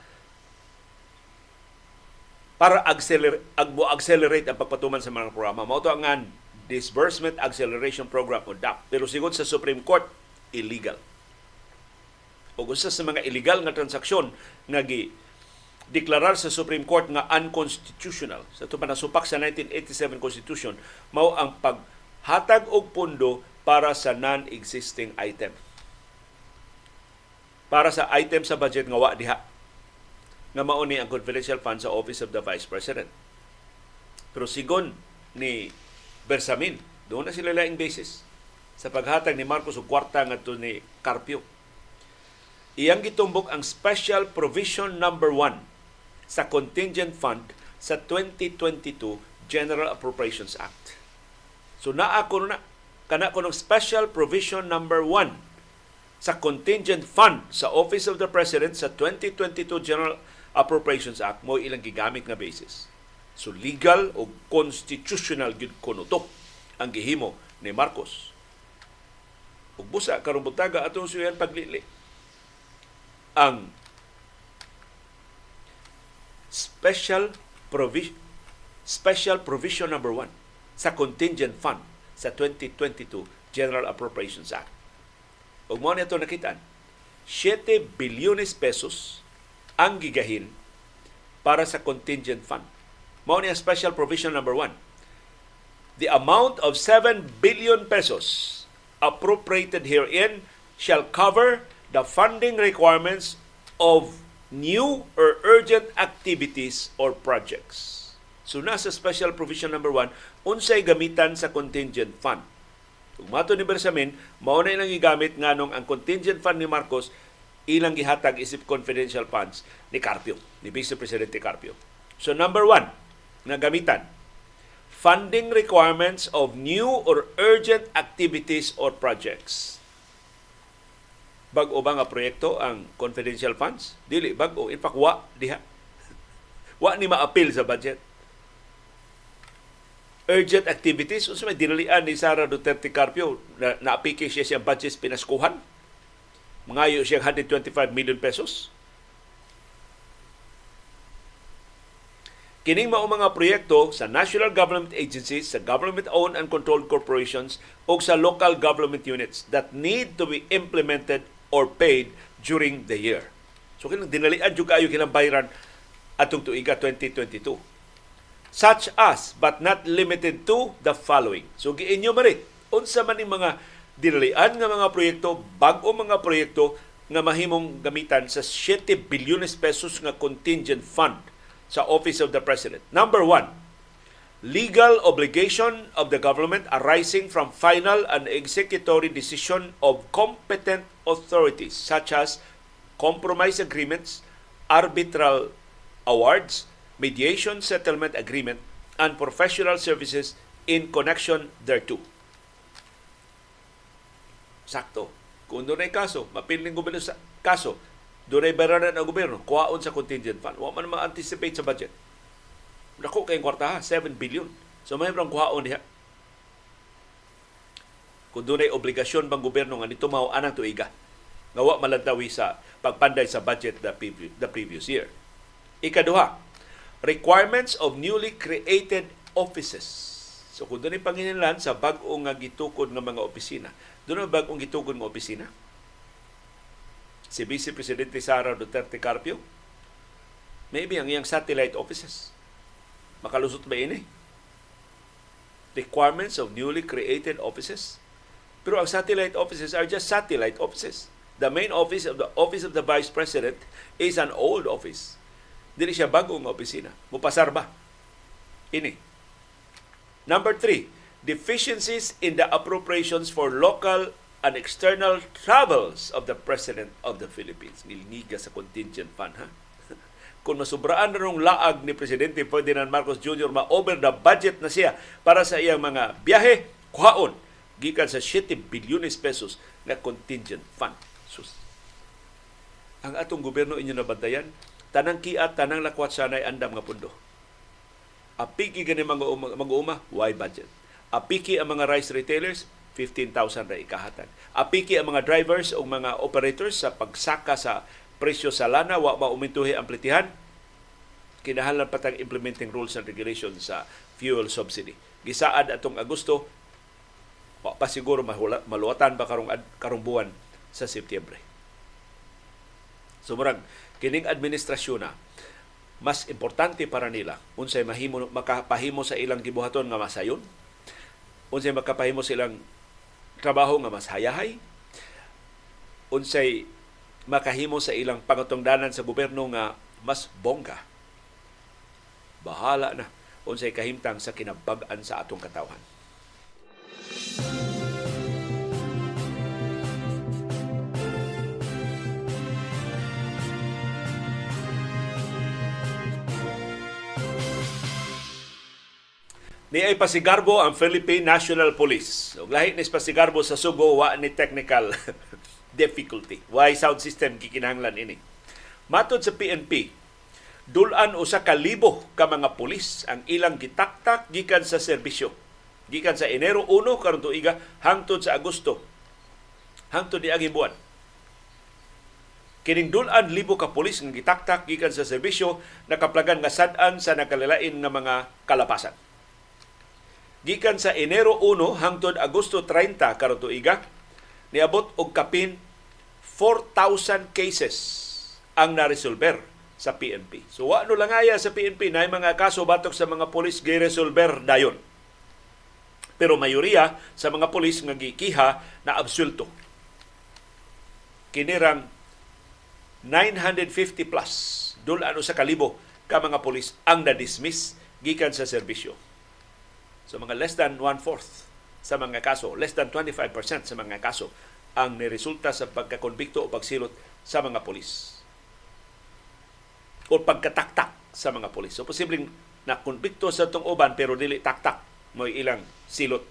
para accelerate agbo accelerate ang pagpatuman sa mga programa. Mao to ang Disbursement Acceleration Program o DAP. Pero sigon sa Supreme Court, illegal. O gusto sa mga illegal nga transaksyon nga gi deklarar sa Supreme Court nga unconstitutional sa ito panasupak sa 1987 Constitution mao ang paghatag og pondo para sa non-existing item. Para sa item sa budget nga wa diha nga mao ni ang confidential fund sa Office of the Vice President. Pero sigon ni Bersamin, doon na sila laing basis sa paghatag ni Marcos og kwarta ngadto ni Carpio. Iyang gitumbok ang Special Provision Number 1 sa Contingent Fund sa 2022 General Appropriations Act. So naa ko na kana ko ng Special Provision Number 1 sa Contingent Fund sa Office of the President sa 2022 General Appropriations Act mo ilang gigamit nga basis. So legal o constitutional gid kuno to ang gihimo ni Marcos. Ug busa karong butaga atong suyan paglili. Ang special provision special provision number 1 sa contingent fund sa 2022 General Appropriations Act. Ug mo nito nakitaan 7 bilyones pesos ang gigahin para sa contingent fund. Mao ni ang special provision number 1. The amount of 7 billion pesos appropriated herein shall cover the funding requirements of new or urgent activities or projects. So nasa special provision number 1, unsay gamitan sa contingent fund. Kung mato ni Bersamin, mao na ilang gigamit nganong ang contingent fund ni Marcos ilang gihatag isip confidential funds ni Carpio, ni Vice Presidente Carpio. So number one, na gamitan, funding requirements of new or urgent activities or projects bag-o ba nga proyekto ang confidential funds? Dili, bag-o. In fact, wa diha. Wa ni ma-appeal sa budget. Urgent activities, unsa may dinalian ni Sara Duterte Carpio na naapiki siya siyang budget pinaskuhan. Mangayo siya 125 million pesos. Kining mao mga proyekto sa national government agencies, sa government-owned and controlled corporations o sa local government units that need to be implemented or paid during the year. So kinang dinalian jud kayo kinang bayaran atong tuiga 2022. Such as but not limited to the following. So giinyo marit unsa man ning mga dinalian nga mga proyekto, bag-o mga proyekto nga mahimong gamitan sa 7 bilyones pesos nga contingent fund sa Office of the President. Number one, legal obligation of the government arising from final and executory decision of competent authorities such as compromise agreements, arbitral awards, mediation settlement agreement, and professional services in connection thereto. Sakto. Kung doon ay kaso, mapiling gobyerno sa kaso, doon ay baranan ang gobyerno, kuhaon sa contingent fund. Huwag man ma-anticipate sa budget Dako kayong kwarta ha, 7 billion. So may rang kuhaon diha. Kung doon ay obligasyon bang gobyerno nga nito mao anang tuiga. Nga wa malantawi sa pagpanday sa budget the previous, the previous year. Ikaduha, requirements of newly created offices. So kung doon panginlan sa bag-o nga gitukod nga mga opisina, doon ang bag-ong gitukod nga opisina. Si Vice Presidente Sara Duterte Carpio, maybe ang iyang satellite offices Makalusot ba ini? Requirements of newly created offices. Pero ang satellite offices are just satellite offices. The main office of the Office of the Vice President is an old office. Dili siya bagong opisina. Mupasar ba? Ini. Number three, deficiencies in the appropriations for local and external travels of the President of the Philippines. Nilniga sa contingent fund, ha? kung masubraan na laag ni Presidente Ferdinand Marcos Jr. ma-over the budget na siya para sa iyang mga biyahe, kuhaon gikan sa 7 bilyones pesos na contingent fund. Sus. Ang atong gobyerno inyo nabantayan, tanang kiat, tanang lakwat sanay andam nga pundo. Apiki gani mga uma, mga uma, why budget? Apiki ang mga rice retailers, 15,000 ra ikahatag. Apiki ang mga drivers o mga operators sa pagsaka sa presyo sa lana, wa maumintuhi ang plitihan, kinahanglan patang implementing rules and regulations sa fuel subsidy. Gisaad atong Agosto, wa pa siguro maluwatan ba karong karong buwan sa Setyembre. Sumurag kining administrasyon na mas importante para nila unsay mahimo makapahimo sa ilang gibuhaton nga masayon unsay makapahimo sa ilang trabaho nga mas hayahay unsay makahimo sa ilang pangatungdanan sa gobyerno nga mas bongga. Bahala na unsay kahimtang sa kinabag-an sa atong katawhan Ni ay pasigarbo ang Philippine National Police. Ug lahi ni pasigarbo sa Subo wa ni technical difficulty. Why sound system gikinahanglan ini. Matod sa PNP, dulan usa ka libo ka mga pulis ang ilang gitaktak gikan sa serbisyo. Gikan sa Enero 1 karon tuiga hangtod sa Agosto. Hangtod niagi buwan. Kining dulan libo ka pulis nga gitaktak gikan sa serbisyo nakaplagan nga sad-an sa nakalilain nga mga kalapasan gikan sa Enero 1 hangtod Agosto 30 karon tuiga niabot og kapin 4,000 cases ang naresolber sa PNP. So wa no langaya sa PNP na mga kaso batok sa mga pulis gi-resolver dayon. Pero mayoriya sa mga pulis nga gikiha na absulto. Kinirang 950 plus dul ano sa kalibo ka mga pulis ang na-dismiss gikan sa serbisyo. So mga less than one-fourth sa mga kaso, less than 25% sa mga kaso ang niresulta sa pagkakonbikto o pagsilot sa mga polis. O pagkataktak sa mga polis. So posibleng nakonbikto sa itong uban pero dili taktak mo ilang silot.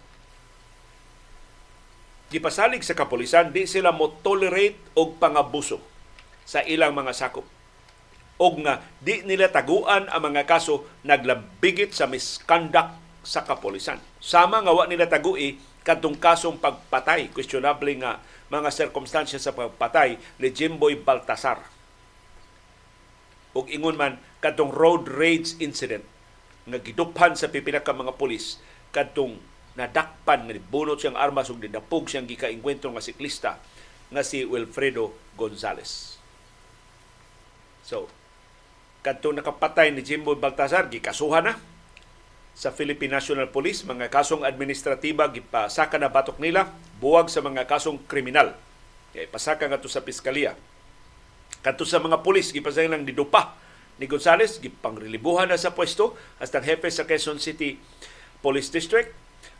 Gipasalig sa kapulisan, di sila mo tolerate og pangabuso sa ilang mga sakop og nga di nila taguan ang mga kaso naglabigit sa misconduct sa kapolisan. Sama nga wa nila tagui kadtong kasong pagpatay, questionable nga mga circumstances sa pagpatay ni Jimboy Baltasar. Ug ingon man kadtong road rage incident nga giduphan sa pipila ka mga pulis kadtong nadakpan nga bunot siyang armas ug didapog siyang gikaengkwentro nga siklista nga si Wilfredo Gonzales. So, kadtong nakapatay ni Jimboy Baltasar gikasuhan na sa Philippine National Police mga kasong administratiba gipasaka na batok nila buwag sa mga kasong kriminal. Kay pasaka nga to sa piskalya. Kadto sa mga pulis gipasaka lang didupa. Ni Gonzales gipangrelibuhan na sa pwesto hasta hepe sa Quezon City Police District.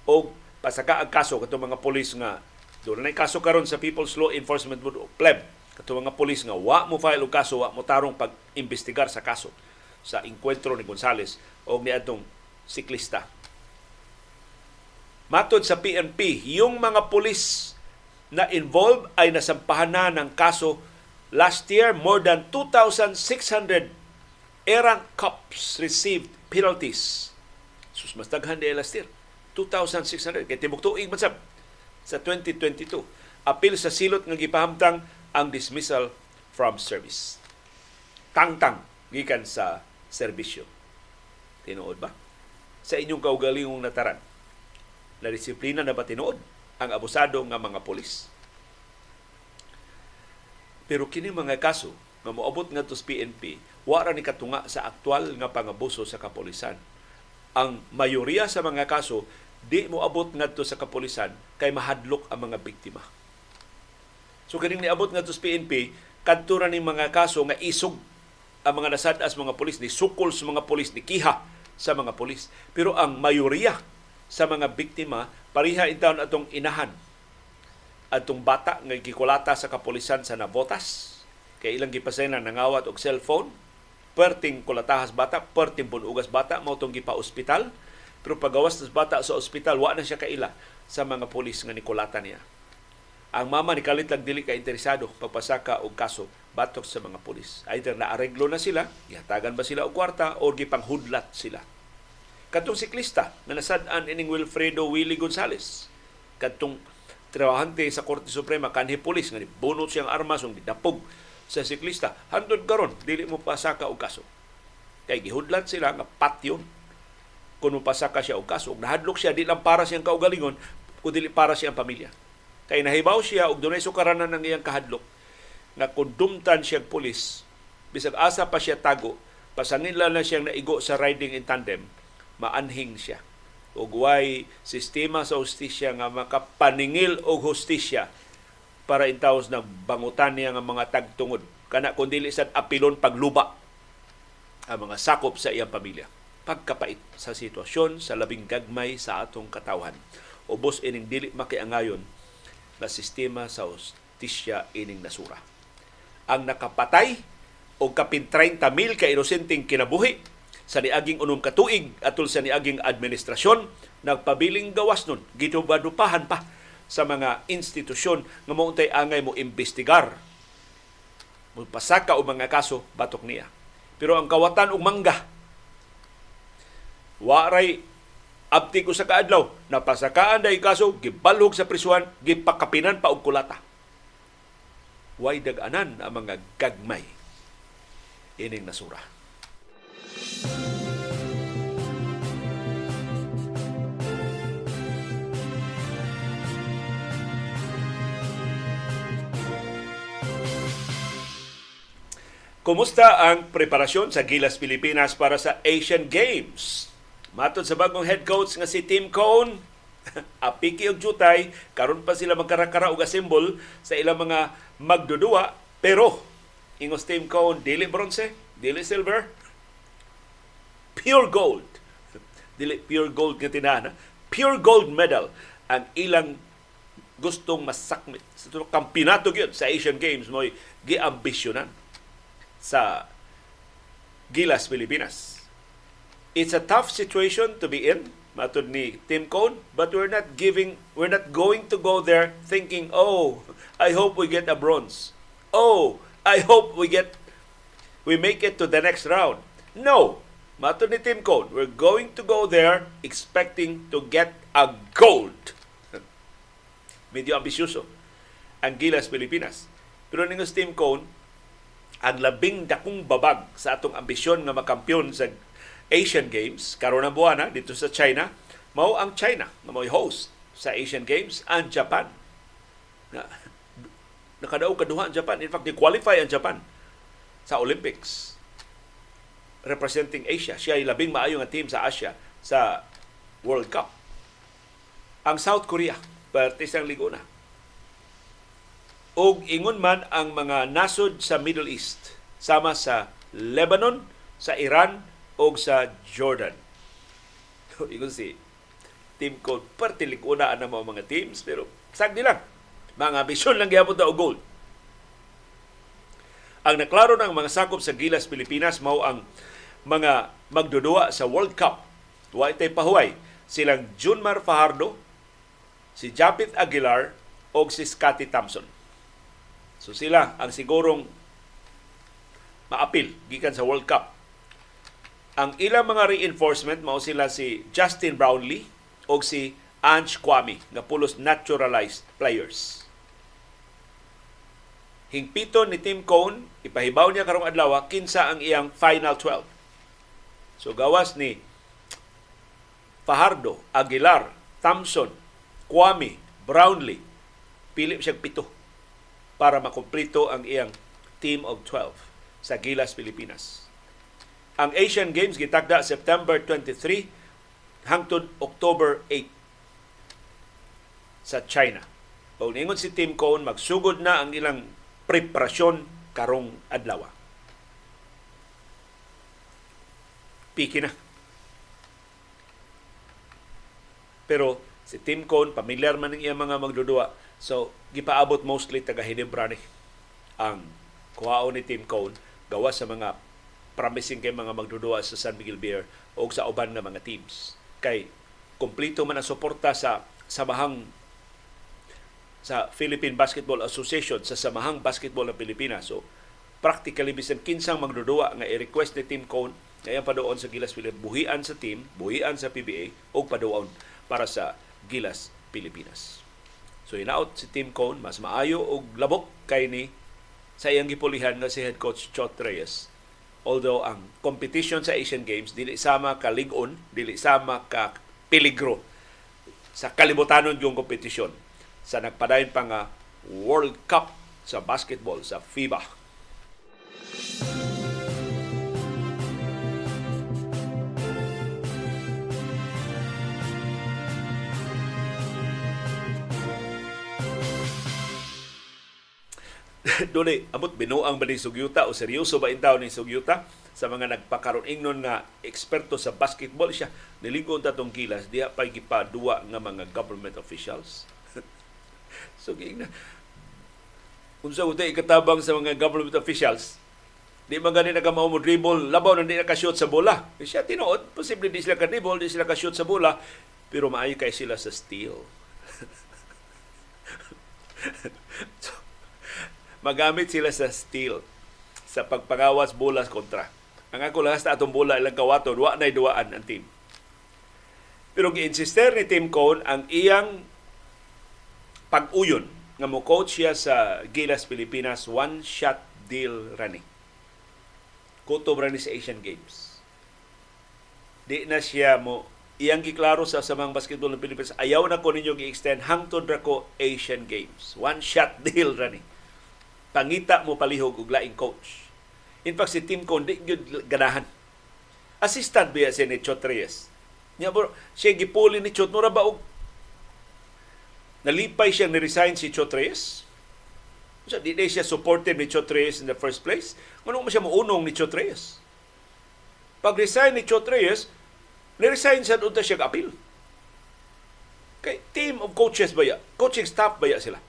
O pasaka ang kaso kato mga pulis nga doon na kaso karon sa People's Law Enforcement Board of PLEB. Kato mga pulis nga wa mo file og kaso wa mo tarong pag-imbestigar sa kaso. Sa inkwentro ni Gonzales o ni atong siklista. Matod sa PNP, yung mga pulis na involved ay nasampahan na ng kaso last year more than 2,600 errant cops received penalties. Sus, mas daghan di last year. 2,600. Kaya tibok tuig man sa 2022. Apil sa silot nga gipahamtang ang dismissal from service. Tangtang gikan sa serbisyo. Tinuod ba? Sa inyong kaugalingong nataran. Na disiplina na ba tinuod ang abusado nga mga polis? Pero kini mga kaso nga moabot nga sa PNP, wala ni katunga sa aktual nga pangabuso sa kapolisan. Ang mayoriya sa mga kaso di mo abot ngadto sa kapolisan kay mahadlok ang mga biktima. So kining niabot ngadto sa PNP, kadto ni mga kaso nga isog ang mga nasadas mga polis ni sukol sa mga polis ni kiha sa mga polis. Pero ang mayoriya sa mga biktima pariha intaon atong inahan. Atong bata nga gikulata sa kapolisan sa Navotas kay ilang gipasay na nangawat og cellphone perting kulatahas bata perting bunugas bata mao tong gipa-ospital. Pero pagawas sa bata sa ospital wa na siya kaila sa mga polis nga nikulata niya. Ang mama ni kalit lang dili ka interesado pagpasaka og kaso batok sa mga pulis. Either naareglo na sila, ihatagan ba sila og kwarta o gipanghudlat sila. Katong siklista na nasad-an ining Wilfredo Willie Gonzales. Katong trabahante sa Korte Suprema kanhi pulis nga bunot siyang armas ug dapog sa siklista. Hantod karon dili mo pasaka og kaso. Kay gihudlat sila nga patyon kung pasaka siya og kaso. Nahadlok siya di lang para siyang kaugalingon kundi para siyang pamilya. Kay nahibaw siya og dunay sukaranan ng iyang kahadlok nga kundumtan siyang pulis. Bisag asa pa siya tago pasangin lang na siyang naigo sa riding in tandem, maanhing siya. Ug way sistema sa hustisya nga makapaningil og hustisya para intaws na bangutan niya nga mga tagtungod. Kana kun dili sad apilon pagluba ang mga sakop sa iyang pamilya. Pagkapait sa sitwasyon sa labing gagmay sa atong katawhan ubos ining dili makiangayon na sistema sa hustisya ining nasura ang nakapatay o kapin 30 mil ka inosenteng kinabuhi sa niaging unom ka tuig atol sa niaging administrasyon nagpabiling gawas nun. Gitubadupahan pa sa mga institusyon nga mo angay mo imbestigar. Mo pasaka og mga kaso batok niya. Pero ang kawatan og mangga waray abti ko sa kaadlaw. Napasakaan dai kaso gibalhog sa prisuhan gipakapinan pa og kulata way dag-anan ang mga gagmay ining nasura. Kumusta ang preparasyon sa Gilas Pilipinas para sa Asian Games? Matod sa bagong head coach nga si Tim Cone, apiki og jutay, karon pa sila magkarakara og assemble sa ilang mga magdudua, pero ingos Tim Cone, dili bronze, dili silver, pure gold. Dili pure gold nga tinana, pure gold medal ang ilang gustong masakmit sa kampinato gyud sa Asian Games mo'y giambisyonan sa Gilas, Pilipinas. It's a tough situation to be in, matod ni Tim Cone, but we're not giving, we're not going to go there thinking, oh, I hope we get a bronze. Oh, I hope we get, we make it to the next round. No, matod ni Tim Cone, we're going to go there expecting to get a gold. Medyo ambisyoso ang Gilas, Pilipinas. Pero ningos Tim Cone, ang labing dakong babag sa atong ambisyon nga makampyon sa Asian Games karon ang buwana dito sa China. Mao ang China nga mo'y host sa Asian Games ang Japan. Na nakadaog kaduha ang Japan. In fact di qualify ang Japan sa Olympics. Representing Asia. Siya ay labing maayo nga team sa Asia sa World Cup. Ang South Korea parte sa liguna ug ingon man ang mga nasod sa Middle East sama sa Lebanon, sa Iran o sa Jordan. So, ingon si team code partilik una ang mga, mga teams pero sagdi lang mga ambisyon lang gyapon ta og gold. Ang naklaro ng mga sakop sa Gilas Pilipinas mao ang mga magdudua sa World Cup. Wa tay pahuway silang Junmar Fajardo, si Japit Aguilar o si Scotty Thompson. So sila ang sigurong maapil gikan sa World Cup. Ang ilang mga reinforcement mao sila si Justin Brownlee o si Ange Kwame nga pulos naturalized players. Hingpito ni Tim Cone, ipahibaw niya karong adlaw kinsa ang iyang final 12. So gawas ni Fajardo, Aguilar, Thompson, Kwame, Brownlee, pili siya pito para makumplito ang iyang team of 12 sa Gilas, Pilipinas. Ang Asian Games gitakda September 23 hangtod October 8 sa China. O ningon si Team Cone, magsugod na ang ilang preparasyon karong adlaw. Piki na. Pero si Team Cone, pamilyar man ng iyang mga magdudua, So, gipaabot mostly taga Hinebra ni ang kuhaon ni Team Cone gawa sa mga promising kay mga magdudua sa San Miguel Beer o sa uban nga mga teams. Kay kumplito man ang suporta sa samahang sa Philippine Basketball Association sa samahang basketball ng Pilipinas. So, practically bisan kinsang magdudua nga i-request ni Team Cone kaya paduon sa Gilas Pilipinas, buhian sa team, buhian sa PBA o paduon para sa Gilas Pilipinas. So inaot si Team Cone, mas maayo og labok kay ni sa iyang gipulihan nga si head coach Chot Reyes. Although ang competition sa Asian Games dili sama ka ligon, dili sama ka peligro sa kalibutanon yung kompetisyon sa nagpadayon pa nga World Cup sa basketball sa FIBA. Duli, amot binuang ba ni Sugyuta o seryoso ba intaw ni Sugyuta sa mga nagpakaroon ingnon nga eksperto sa basketball siya nilingon tatong kilas diha pa gipadua nga mga government officials. so giingna unsa utay ikatabang sa mga government officials di man gani nagamao mo dribble labaw na di nakashoot sa bola. Siya tinuod, posible di sila ka-dribble, di sila ka-shoot sa bola, pero maayo kay sila sa steal. so, magamit sila sa steal sa pagpangawas bolas kontra. Ang ako lahas na atong bola ilang kawaton, wa na'y duwaan ang team. Pero gi-insister ni Tim Cone ang iyang pag-uyon nga mo coach siya sa Gilas Pilipinas one shot deal running. Kutob rani sa Asian Games. Di na siya mo iyang giklaro sa samang basketball ng Pilipinas ayaw na ko ninyo gi-extend hangtod ra ko Asian Games. One shot deal running pangita mo palihog og laing coach. In fact, si Tim Conde, gyud ganahan. Assistant biya siya ni Chot Reyes. Nya bro, siya gipuli ni Chot mura ba og nalipay siya ni resign si Chot Reyes. So, di siya supported ni Chot Reyes in the first place. Ngunong mo siya maunong ni Chot Reyes. Pag-resign ni Chot Reyes, ni-resign siya doon siya appeal. Kay team of coaches ba ya? Coaching staff ba ya sila?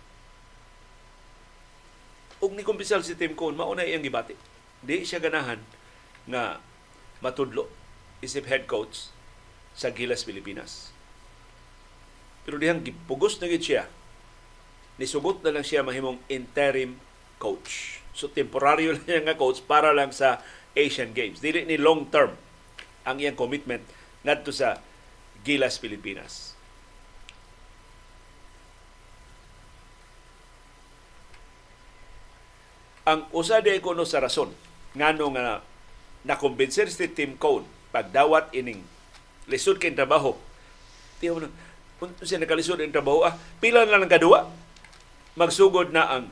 Ug ni kumpisal si Tim Cone mao iyang gibati. Di siya ganahan nga matudlo isip head coach sa Gilas Pilipinas. Pero dihang gipugos na gid siya nisugot na lang siya mahimong interim coach. So temporaryo lang siya nga coach para lang sa Asian Games. Dili ni long term ang iyang commitment ngadto sa Gilas Pilipinas ang usa di kuno sa rason ngano nga nakumbinser si Tim Cone pagdawat ining lisod kay trabaho. Tiyo mo kung siya nakalisod ang trabaho ah pila na lang kadua magsugod na ang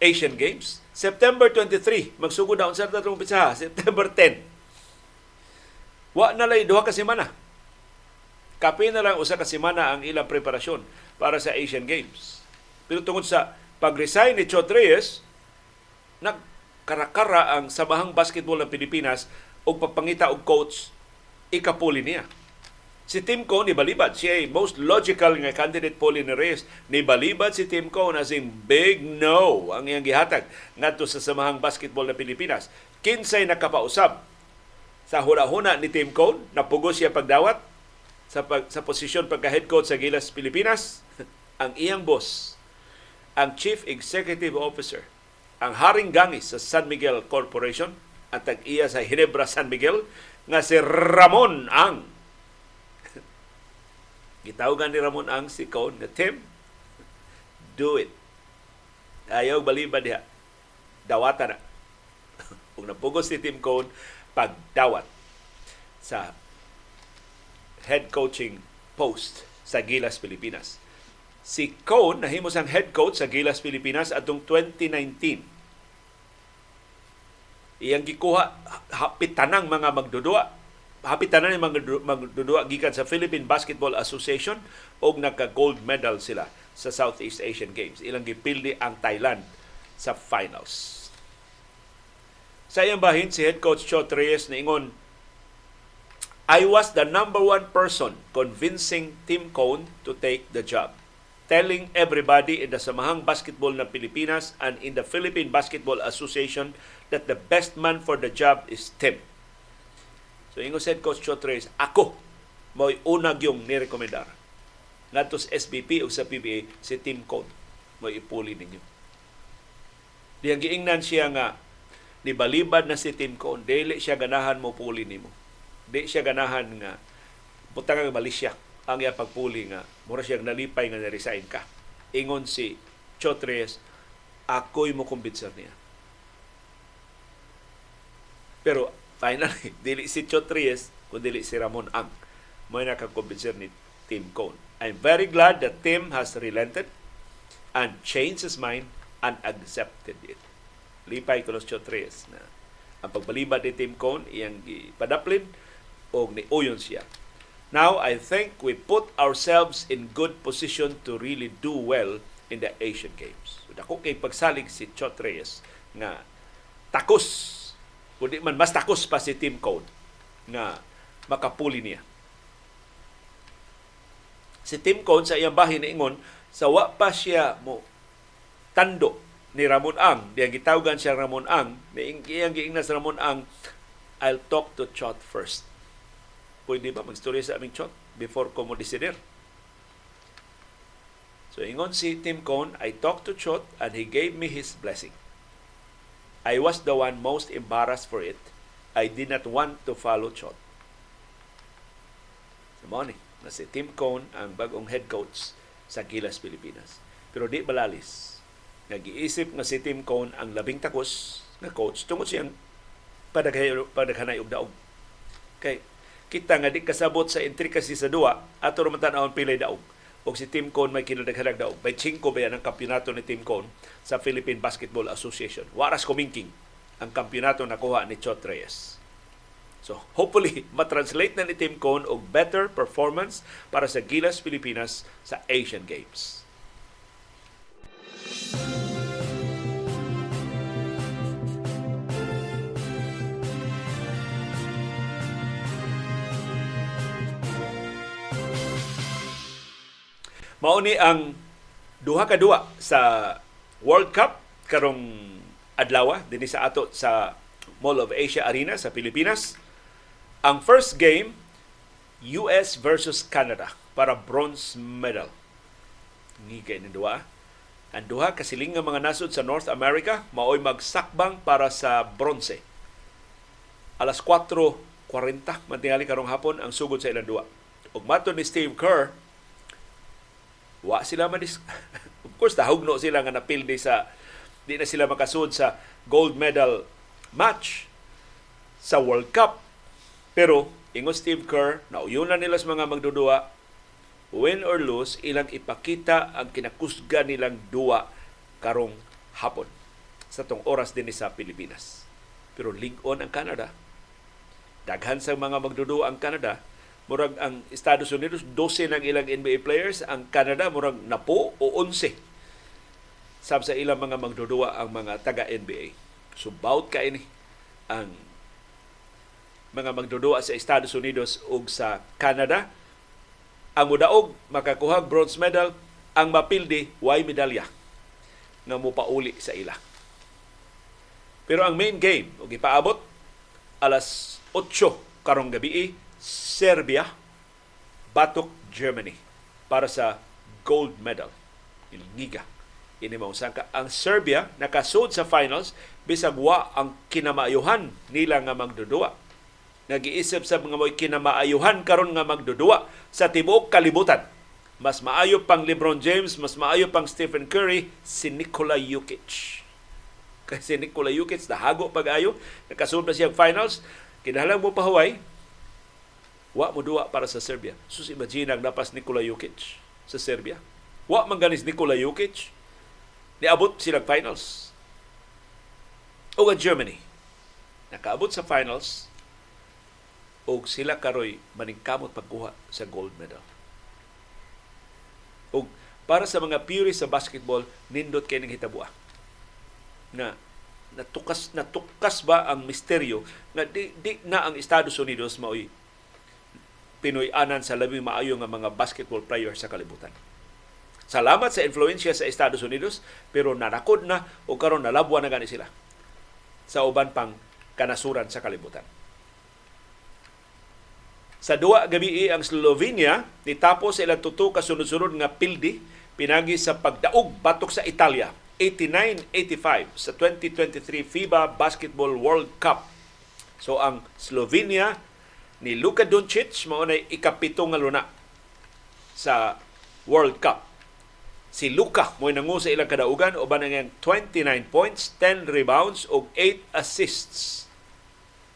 Asian Games. September 23 magsugod na unsa ta tong pizza September 10 wa na lay duha ka semana. Kape na lang usa ka semana ang ilang preparasyon para sa Asian Games. Pero tungod sa pag-resign ni Chot Reyes nagkarakara ang Samahang Basketball ng Pilipinas o papangita og coach ikapuli niya. Si Tim Cone, balibad. Siya ay most logical nga candidate poli ni Reyes. balibad si Tim Cone as in big no ang iyang gihatag ngadto sa Samahang Basketball ng Pilipinas. Kinsay nakapausab sa huna-huna ni Tim Cone, napugos siya pagdawat sa, pag, sa posisyon pagka-head coach sa Gilas Pilipinas. ang iyang boss, ang Chief Executive Officer ang haring gangis sa San Miguel Corporation at tag-iya sa Hinebra San Miguel nga si Ramon Ang. Gitawagan ni Ramon Ang si Cone nga Tim, do it. Ayaw balibad diha. Dawata na. Kung napugos si Tim Cone, pagdawat sa head coaching post sa Gilas, Pilipinas si Cone nahimo sang head coach sa Gilas Pilipinas atong 2019. Iyang gikuha hapit tanang mga magdudua hapit tanan ang mga magdudua gikan sa Philippine Basketball Association og nagka gold medal sila sa Southeast Asian Games. Ilang gipildi ang Thailand sa finals. Sa iyang bahin si head coach Chot Reyes ingon I was the number one person convincing Tim Cone to take the job telling everybody in the Samahang Basketball ng Pilipinas and in the Philippine Basketball Association that the best man for the job is Tim. So ingo said Coach Chotres, ako mo'y unag yung nirekomendar. Ngadto sa SBP o sa PBA, si Tim Cone mo'y ipuli ninyo. Diyang giingnan siya nga nibalibad na si Tim Cone, dili siya ganahan mo puli nimo. Di siya ganahan nga butang ang Malaysia ang iya pagpuli nga mura siyang nalipay nga na-resign ka. Ingon si Chotres, ako'y mo kumbinser niya. Pero finally, dili si Chotres, kundi si Ramon Ang may nakakumbinser ni Tim Cone. I'm very glad that Tim has relented and changed his mind and accepted it. Lipay ko los Chotres na ang pagbalibad ni Tim Cone iyang padaplin o ni uyon siya Now, I think we put ourselves in good position to really do well in the Asian Games. So, dako kay pagsalig si Chot Reyes nga takos kundi man mas takos pa si Team Code nga makapuli niya. Si Team Code sa iyang bahin ingon sa wa pa siya mo tando ni Ramon Ang, diyang gitawgan siya Ramon Ang, iyang giingnas Ramon Ang, I'll talk to Chot first. Pwede ba magstorya sa aming Chot before ko mo desider? So ingon si Tim Cone, I talked to Chot and he gave me his blessing. I was the one most embarrassed for it. I did not want to follow Chot. Morning, na si Tim Cone ang bagong head coach sa Gilas, Pilipinas. Pero di balalis. Nag-iisip nga si Tim Cone ang labing takos na coach tungod siyang padaghanay og daog. Kay kita nga di kasabot sa intricacy sa duwa ato man tan pilay daog o si Tim Cone may kinadaghanag daw. May 5 ba yan ang kampyonato ni Tim Cone sa Philippine Basketball Association. Waras kumingking ang kampyonato na kuha ni Chot Reyes. So, hopefully, matranslate na ni Tim Cone og better performance para sa Gilas Pilipinas sa Asian Games. Mauni ang duha ka duwa sa World Cup karong adlaw dinhi sa ato sa Mall of Asia Arena sa Pilipinas. Ang first game US versus Canada para bronze medal. Ni kay ni duwa. Ang duha kasiling nga mga nasod sa North America maoy magsakbang para sa bronze. Alas 4:40 mantingali karong hapon ang sugod sa ilang duwa. Ug mato ni Steve Kerr wa sila madis of course tahugno sila nga napildi sa di na sila makasud sa gold medal match sa World Cup. Pero ingon Steve Kerr nauyunan nila sa mga magdudua win or lose ilang ipakita ang kinakusga nilang duwa karong hapon sa tong oras din sa Pilipinas. Pero lig-on ang Canada. Daghan sa mga magdudua ang Canada murag ang Estados Unidos 12 ng ilang NBA players, ang Canada murag napo o 11 sab sa ilang mga magdudua ang mga taga NBA. So bout ka ini ang mga magdudua sa Estados Unidos ug sa Canada. Ang mudaog makakuha bronze medal, ang mapildi way medalya nga mopauli sa ila. Pero ang main game ug ipaabot alas 8 karong gabi Serbia batok Germany para sa gold medal in Liga. Ini mausangka ang Serbia nakasud sa finals bisag wa ang kinamaayuhan nila nga magdudua. Nagiisip sa mga mo'y kinamaayuhan karon nga magdudua sa tibuok kalibutan. Mas maayo pang LeBron James, mas maayo pang Stephen Curry, si Nikola Jokic. Kasi Nikola Jokic nahago pag-ayo, nakasud na siyang finals, kinahanglan mo pahuway, Wa mo duwa para sa Serbia. Sus imagine ang napas Nikola Jokic sa Serbia. Wa man ganis Nikola Jokic. Niabot silang finals. O ang Germany. Nakaabot sa finals o sila karoy maningkamot pagkuha sa gold medal. O para sa mga purists sa basketball, nindot kay ning hitabua. Na natukas natukas ba ang misteryo na di, di na ang Estados Unidos maoy Pinoy-anan sa labing maayo nga mga basketball player sa kalibutan. Salamat sa influensya sa Estados Unidos, pero nanakod na o karon nalabwa na gani sila sa uban pang kanasuran sa kalibutan. Sa duwa gabi ang Slovenia nitapos sa ilang tuto ka sunod-sunod nga pildi pinagi sa pagdaog batok sa Italia 89-85 sa 2023 FIBA Basketball World Cup. So ang Slovenia ni Luka Doncic mao na ikapito nga luna sa World Cup. Si Luka mo nangu sa ilang kadaugan uban ang 29 points, 10 rebounds ug 8 assists.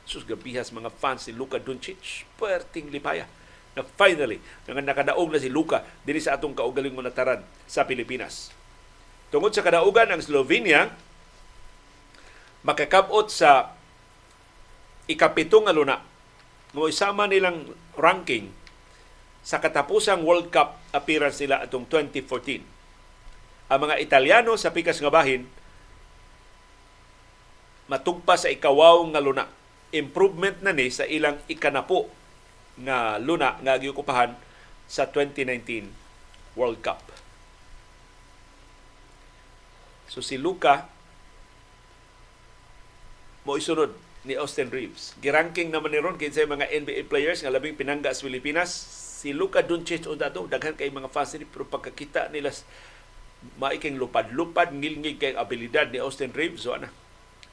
Sus gabihas mga fans si Luka Doncic, perting lipaya na finally nga nakadaog na si Luka dinhi sa atong kaugaling mo nataran sa Pilipinas. Tungod sa kadaugan ang Slovenia makakabot sa ikapito nga luna mo isama nilang ranking sa katapusang World Cup appearance nila atong 2014. ang mga Italiano sa pikas nga bahin matugpa sa ikawaw nga luna. Improvement na ni sa ilang ikanapo nga luna nga giukupahan sa 2019 World Cup. So si Luka mo isunod ni Austin Reeves. Giranking naman ni ron kinsay mga NBA players nga labing pinangga sa Pilipinas. Si Luka Doncic o dato daghan kay mga fans ni pero pagkakita nila maiking lupad-lupad ngilngig kay abilidad ni Austin Reeves so ana.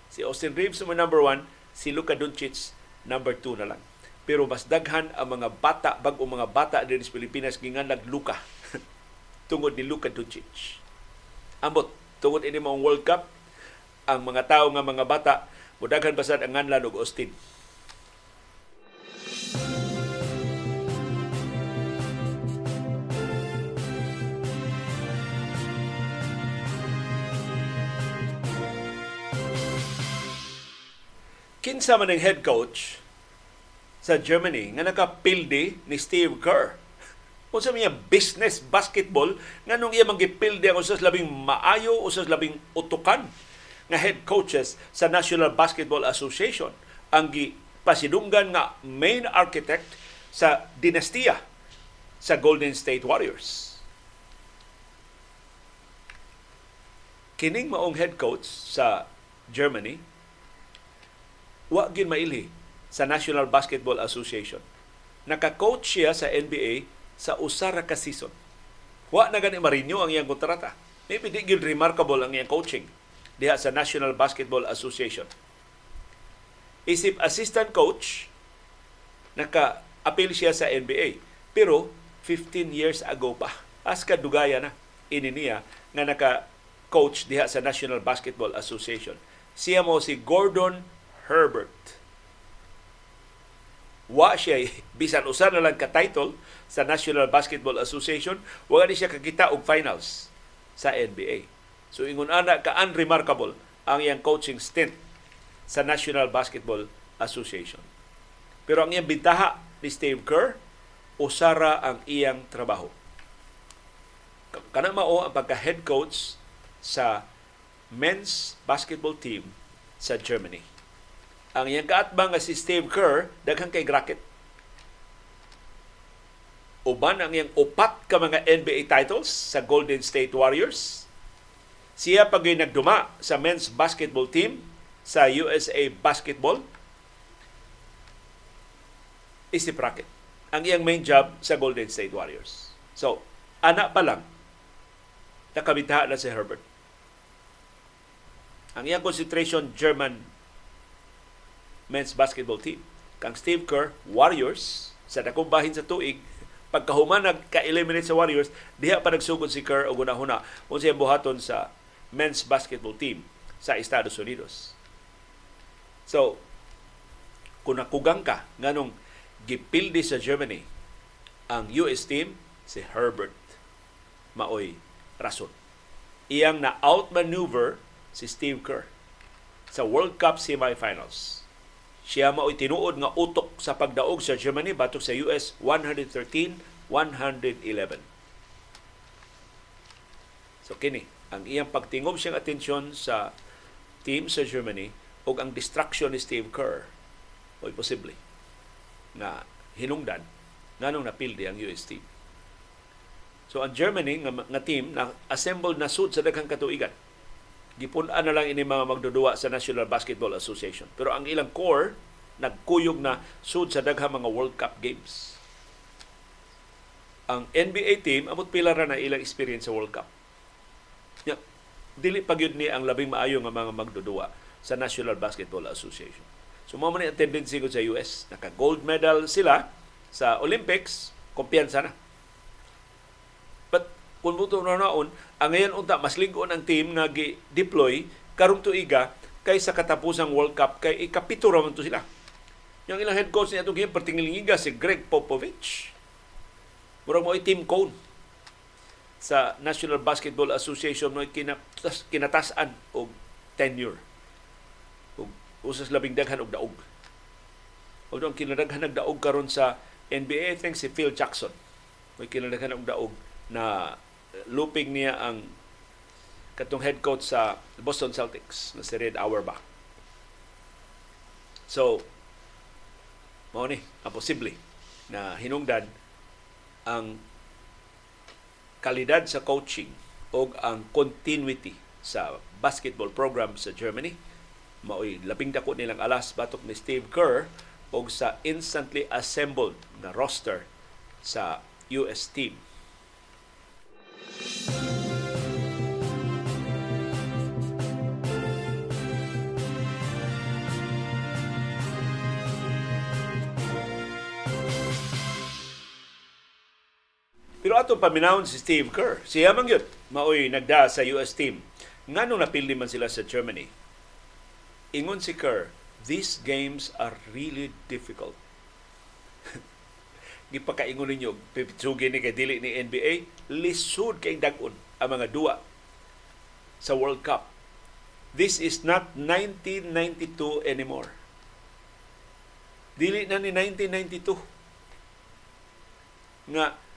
Si Austin Reeves mo number one, si Luka Doncic number two na lang. Pero mas daghan ang mga bata, bag mga bata din sa Pilipinas gingan nagluka tungod ni Luka Doncic. Ambot, tungod ini mong World Cup, ang mga tao nga mga bata Mudaghan basad ang nganlan og Austin. Kinsa man ang head coach sa Germany nga nakapildi ni Steve Kerr. Kung sa mga business basketball, nga nung iya manggipildi ang usas labing maayo, usas labing utukan nga head coaches sa National Basketball Association ang pasidunggan nga main architect sa dinastiya sa Golden State Warriors. Kining maong head coach sa Germany wa gin mailhi sa National Basketball Association. Naka-coach siya sa NBA sa usara ka season. Wa na gani marinyo ang iyang kontrata. Maybe di gid remarkable ang iyang coaching diha sa National Basketball Association. Isip assistant coach, naka-appeal siya sa NBA. Pero 15 years ago pa, as kadugaya na ini niya nga naka-coach diha sa National Basketball Association. Siya mo si Gordon Herbert. Wa siya, bisan usa na lang ka-title sa National Basketball Association, wala ni siya kakita og finals sa NBA. So ingon ana ka unremarkable ang iyang coaching stint sa National Basketball Association. Pero ang iyang bintaha ni Steve Kerr, usara ang iyang trabaho. Kana mao ang pagka-head coach sa men's basketball team sa Germany. Ang iyang kaatbang nga si Steve Kerr, daghang kay racket. Uban ang iyang upat ka mga NBA titles sa Golden State Warriors siya pag nagduma sa men's basketball team sa USA Basketball isip racket. Ang iyang main job sa Golden State Warriors. So, anak pa lang, nakabitaha na si Herbert. Ang iyang concentration, German men's basketball team. Kang Steve Kerr, Warriors, sa dakong bahin sa tuig, pagkahuman nagka-eliminate sa Warriors, diha pa nagsugod si Kerr o gunahuna kung siya buhaton sa men's basketball team sa Estados Unidos. So, kung nakugang ka nganong gipildi sa Germany ang US team si Herbert maoy rason. Iyang na outmaneuver si Steve Kerr sa World Cup semifinals. Siya maoy tinuod nga utok sa pagdaog sa Germany batok sa US 113-111. So kini ang iyang pagtingob siyang atensyon sa team sa Germany o ang distraction ni Steve Kerr o posible na hinungdan nganong napildi ang US team. So ang Germany nga, nga team na assembled na sud sa daghang katuigan. Gipun-an na lang ini mga magdudua sa National Basketball Association. Pero ang ilang core nagkuyog na sud sa daghang mga World Cup games. Ang NBA team amot pila ra na ilang experience sa World Cup dili pa gyud ni ang labing maayo nga mga magdudua sa National Basketball Association. So mo man ang tendency ko sa US, naka gold medal sila sa Olympics, kumpiyansa na. But kung buto na naon, ang ngayon unta mas lingkon ang team nga gi-deploy karong tuiga kay sa katapusang World Cup kay ikapito ra man to sila. Yung ilang head coach niya itong pertingilingiga si Greg Popovich. Murag mo team cone sa National Basketball Association mo kinatas, kinatasan og tenure. Og usas labing daghan og daog. Og ang kinadaghan og daog karon sa NBA, I think si Phil Jackson. May kinadaghan og daog na looping niya ang katong head coach sa Boston Celtics na si Red Auerbach. So, mao ni ang posible na hinungdan ang kalidad sa coaching o ang continuity sa basketball program sa Germany maoy labing dako nilang alas batok ni Steve Kerr o sa instantly assembled na roster sa US team. Pero atong paminawon si Steve Kerr, siya man yun, maoy nagda sa US team. Nga nung napildi man sila sa Germany, ingon si Kerr, these games are really difficult. Gipakaingon ninyo, pipitsugi ni kay dili ni NBA, lisod kay dagon ang mga duwa sa World Cup. This is not 1992 anymore. Dili na ni 1992 nga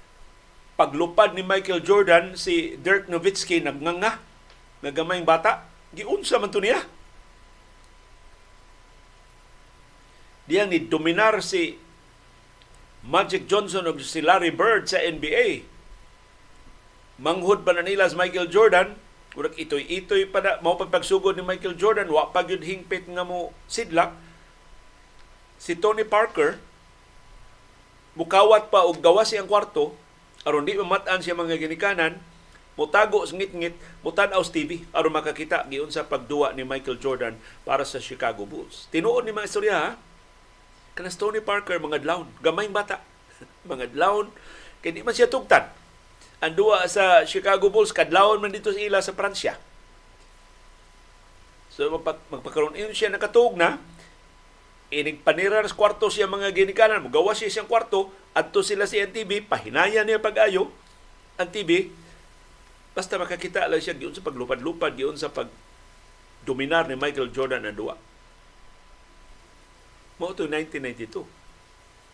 paglupad ni Michael Jordan si Dirk Nowitzki nagnganga nga gamayng bata giunsa man to niya Diyang ni dominar si Magic Johnson o si Larry Bird sa NBA. Manghud pa na nila si Michael Jordan, Kurag itoy-itoy pa na, mao pagsugod ni Michael Jordan, wa pa yun hingpit nga mo sidlak. Si Tony Parker, mukawat pa og gawas siyang kwarto, aron di mamatan siya mga ginikanan, mutago sa ngit-ngit, mutan-aw TV aron makakita giun sa pagduwa ni Michael Jordan para sa Chicago Bulls. Tinuod ni mga istorya ha, kanas Tony Parker mga dlawn, gamay bata, mga dlawn, kay di man siya tugtan. Ang duwa sa Chicago Bulls kadlawon man dito sa ila sa Pransya. So magpakaroon yun siya nakatug na inig panira kwarto siya mga ginikanan, mugawa siya siyang kwarto, adto sila si NTV, pahinaya niya pag-ayo, ang TV, basta makakita lang siya giun sa paglupad-lupad, giun sa pag dominar ni Michael Jordan ang duwa. Mao to 1992.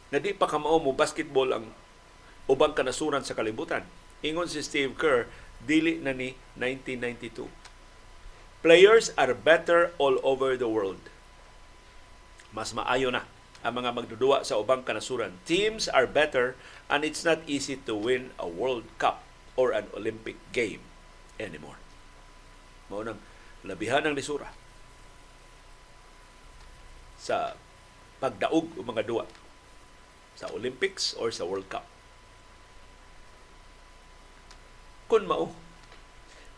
Na di pa kamao mo basketball ang ubang kanasuran sa kalibutan. Ingon si Steve Kerr, dili na ni 1992. Players are better all over the world. Mas maayo na ang mga magdudua sa ubang kanasuran. Teams are better and it's not easy to win a World Cup or an Olympic game anymore. Mao nang labihan ng lisura sa pagdaog o mga duwa sa Olympics or sa World Cup. Kung mao,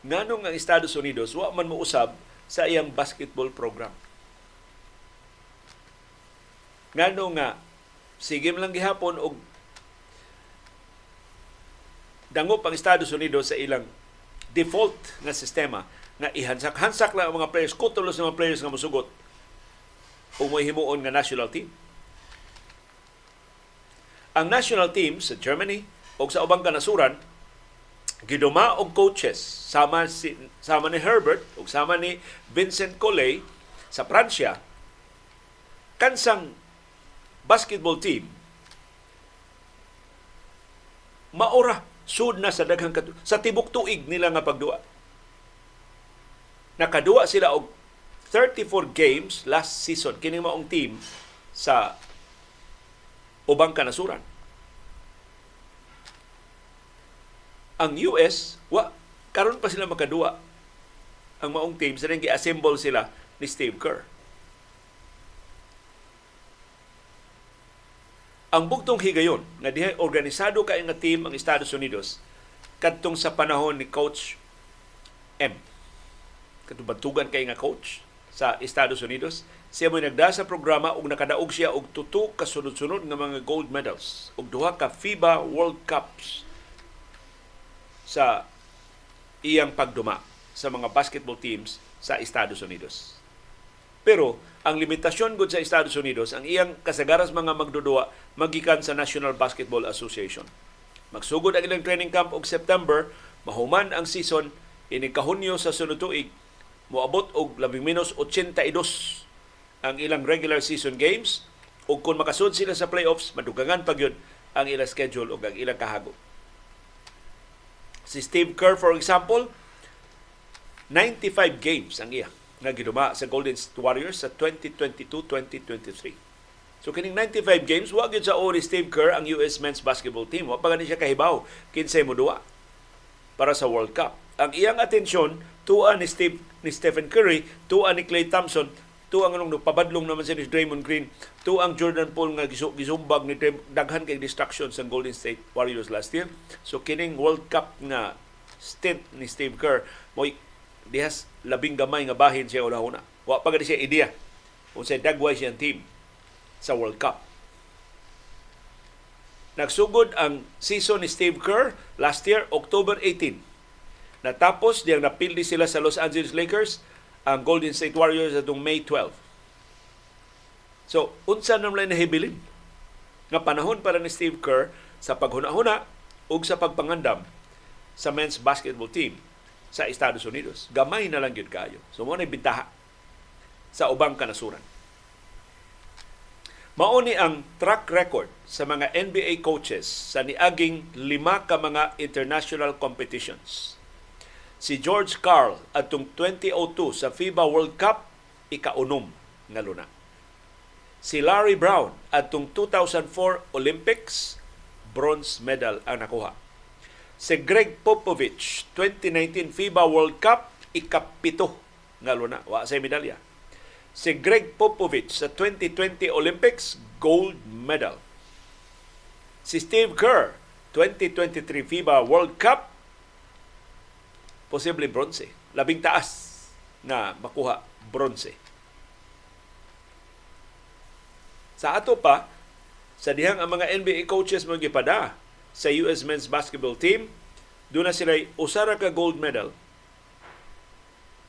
nganong ang Estados Unidos wa man mousab sa iyang basketball program. Ngano nga sige lang gihapon og dangop ang Estados Unidos sa ilang default nga sistema nga ihansak-hansak lang ang mga players, kutulos ng mga players nga mosugot. O may himuon nga national team. Ang national team sa Germany o sa ubang kanasuran giduma og coaches. Sama si sama ni Herbert ug sama ni Vincent Collet sa Pransya. Kansang basketball team maura sud na sa daghang katu- sa tibok tuig nila nga pagduwa nakaduwa sila og 34 games last season. Kini maong team sa ubang kanasuran. Ang US wa karon pa sila makadua. Ang maong team sa gi-assemble sila ni Steve Kerr. Ang bugtong higayon nga dihay organisado kay nga team ang Estados Unidos kadtong sa panahon ni Coach M. Katubantugan kay nga coach sa Estados Unidos. Siya mo nagda sa programa ug nakadaog siya og tuto ka sunod-sunod nga mga gold medals ug duha ka FIBA World Cups sa iyang pagduma sa mga basketball teams sa Estados Unidos. Pero ang limitasyon gud sa Estados Unidos, ang iyang kasagaras mga magdudua magikan sa National Basketball Association. Magsugod ang ilang training camp og September, mahuman ang season ini kahunyo sa sunod tuig moabot og labing minus 82 ang ilang regular season games ug kung makasud sila sa playoffs madugangan pa gyud ang ilang schedule ug ang ilang kahago. Si Steve Kerr, for example, 95 games ang iya nga giduma sa Golden State Warriors sa 2022-2023. So kining 95 games wa gyud sa o ni Steve Kerr ang US men's basketball team. Wa pa gani siya kahibaw kinsay mo duwa para sa World Cup. Ang iyang atensyon tuwa ni Steve ni Stephen Curry, tuwa ni Klay Thompson, tuwa ang anong pabadlong naman si Draymond Green, tuwa ang Jordan Poole nga gisumbag ni daghan kay distraction sa Golden State Warriors last year. So kining World Cup na stint ni Steve Kerr mo dihas labing gamay nga bahin siya una-una. Wa pa gani siya ideya kung sa dagway siyang team sa World Cup. Nagsugod ang season ni Steve Kerr last year, October 18. Natapos diyang napildi sila sa Los Angeles Lakers ang Golden State Warriors atong May 12. So, unsa naman nahibilin nga panahon para ni Steve Kerr sa paghuna-huna ug sa pagpangandam sa men's basketball team sa Estados Unidos. Gamay na lang yun kayo. So, mo bintaha sa ubang kanasuran. Mauni ang track record sa mga NBA coaches sa niaging lima ka mga international competitions. Si George Carl atong 2002 sa FIBA World Cup ikaunom nga luna. Si Larry Brown atong 2004 Olympics bronze medal ang nakuha. Si Greg Popovich 2019 FIBA World Cup ikapito nga luna wa sa medalya si Greg Popovich sa 2020 Olympics gold medal. Si Steve Kerr 2023 FIBA World Cup posible bronze. Labing taas na makuha bronze. Sa ato pa, sa dihang ang mga NBA coaches mo gipada sa US men's basketball team, doon na sila usara ka gold medal.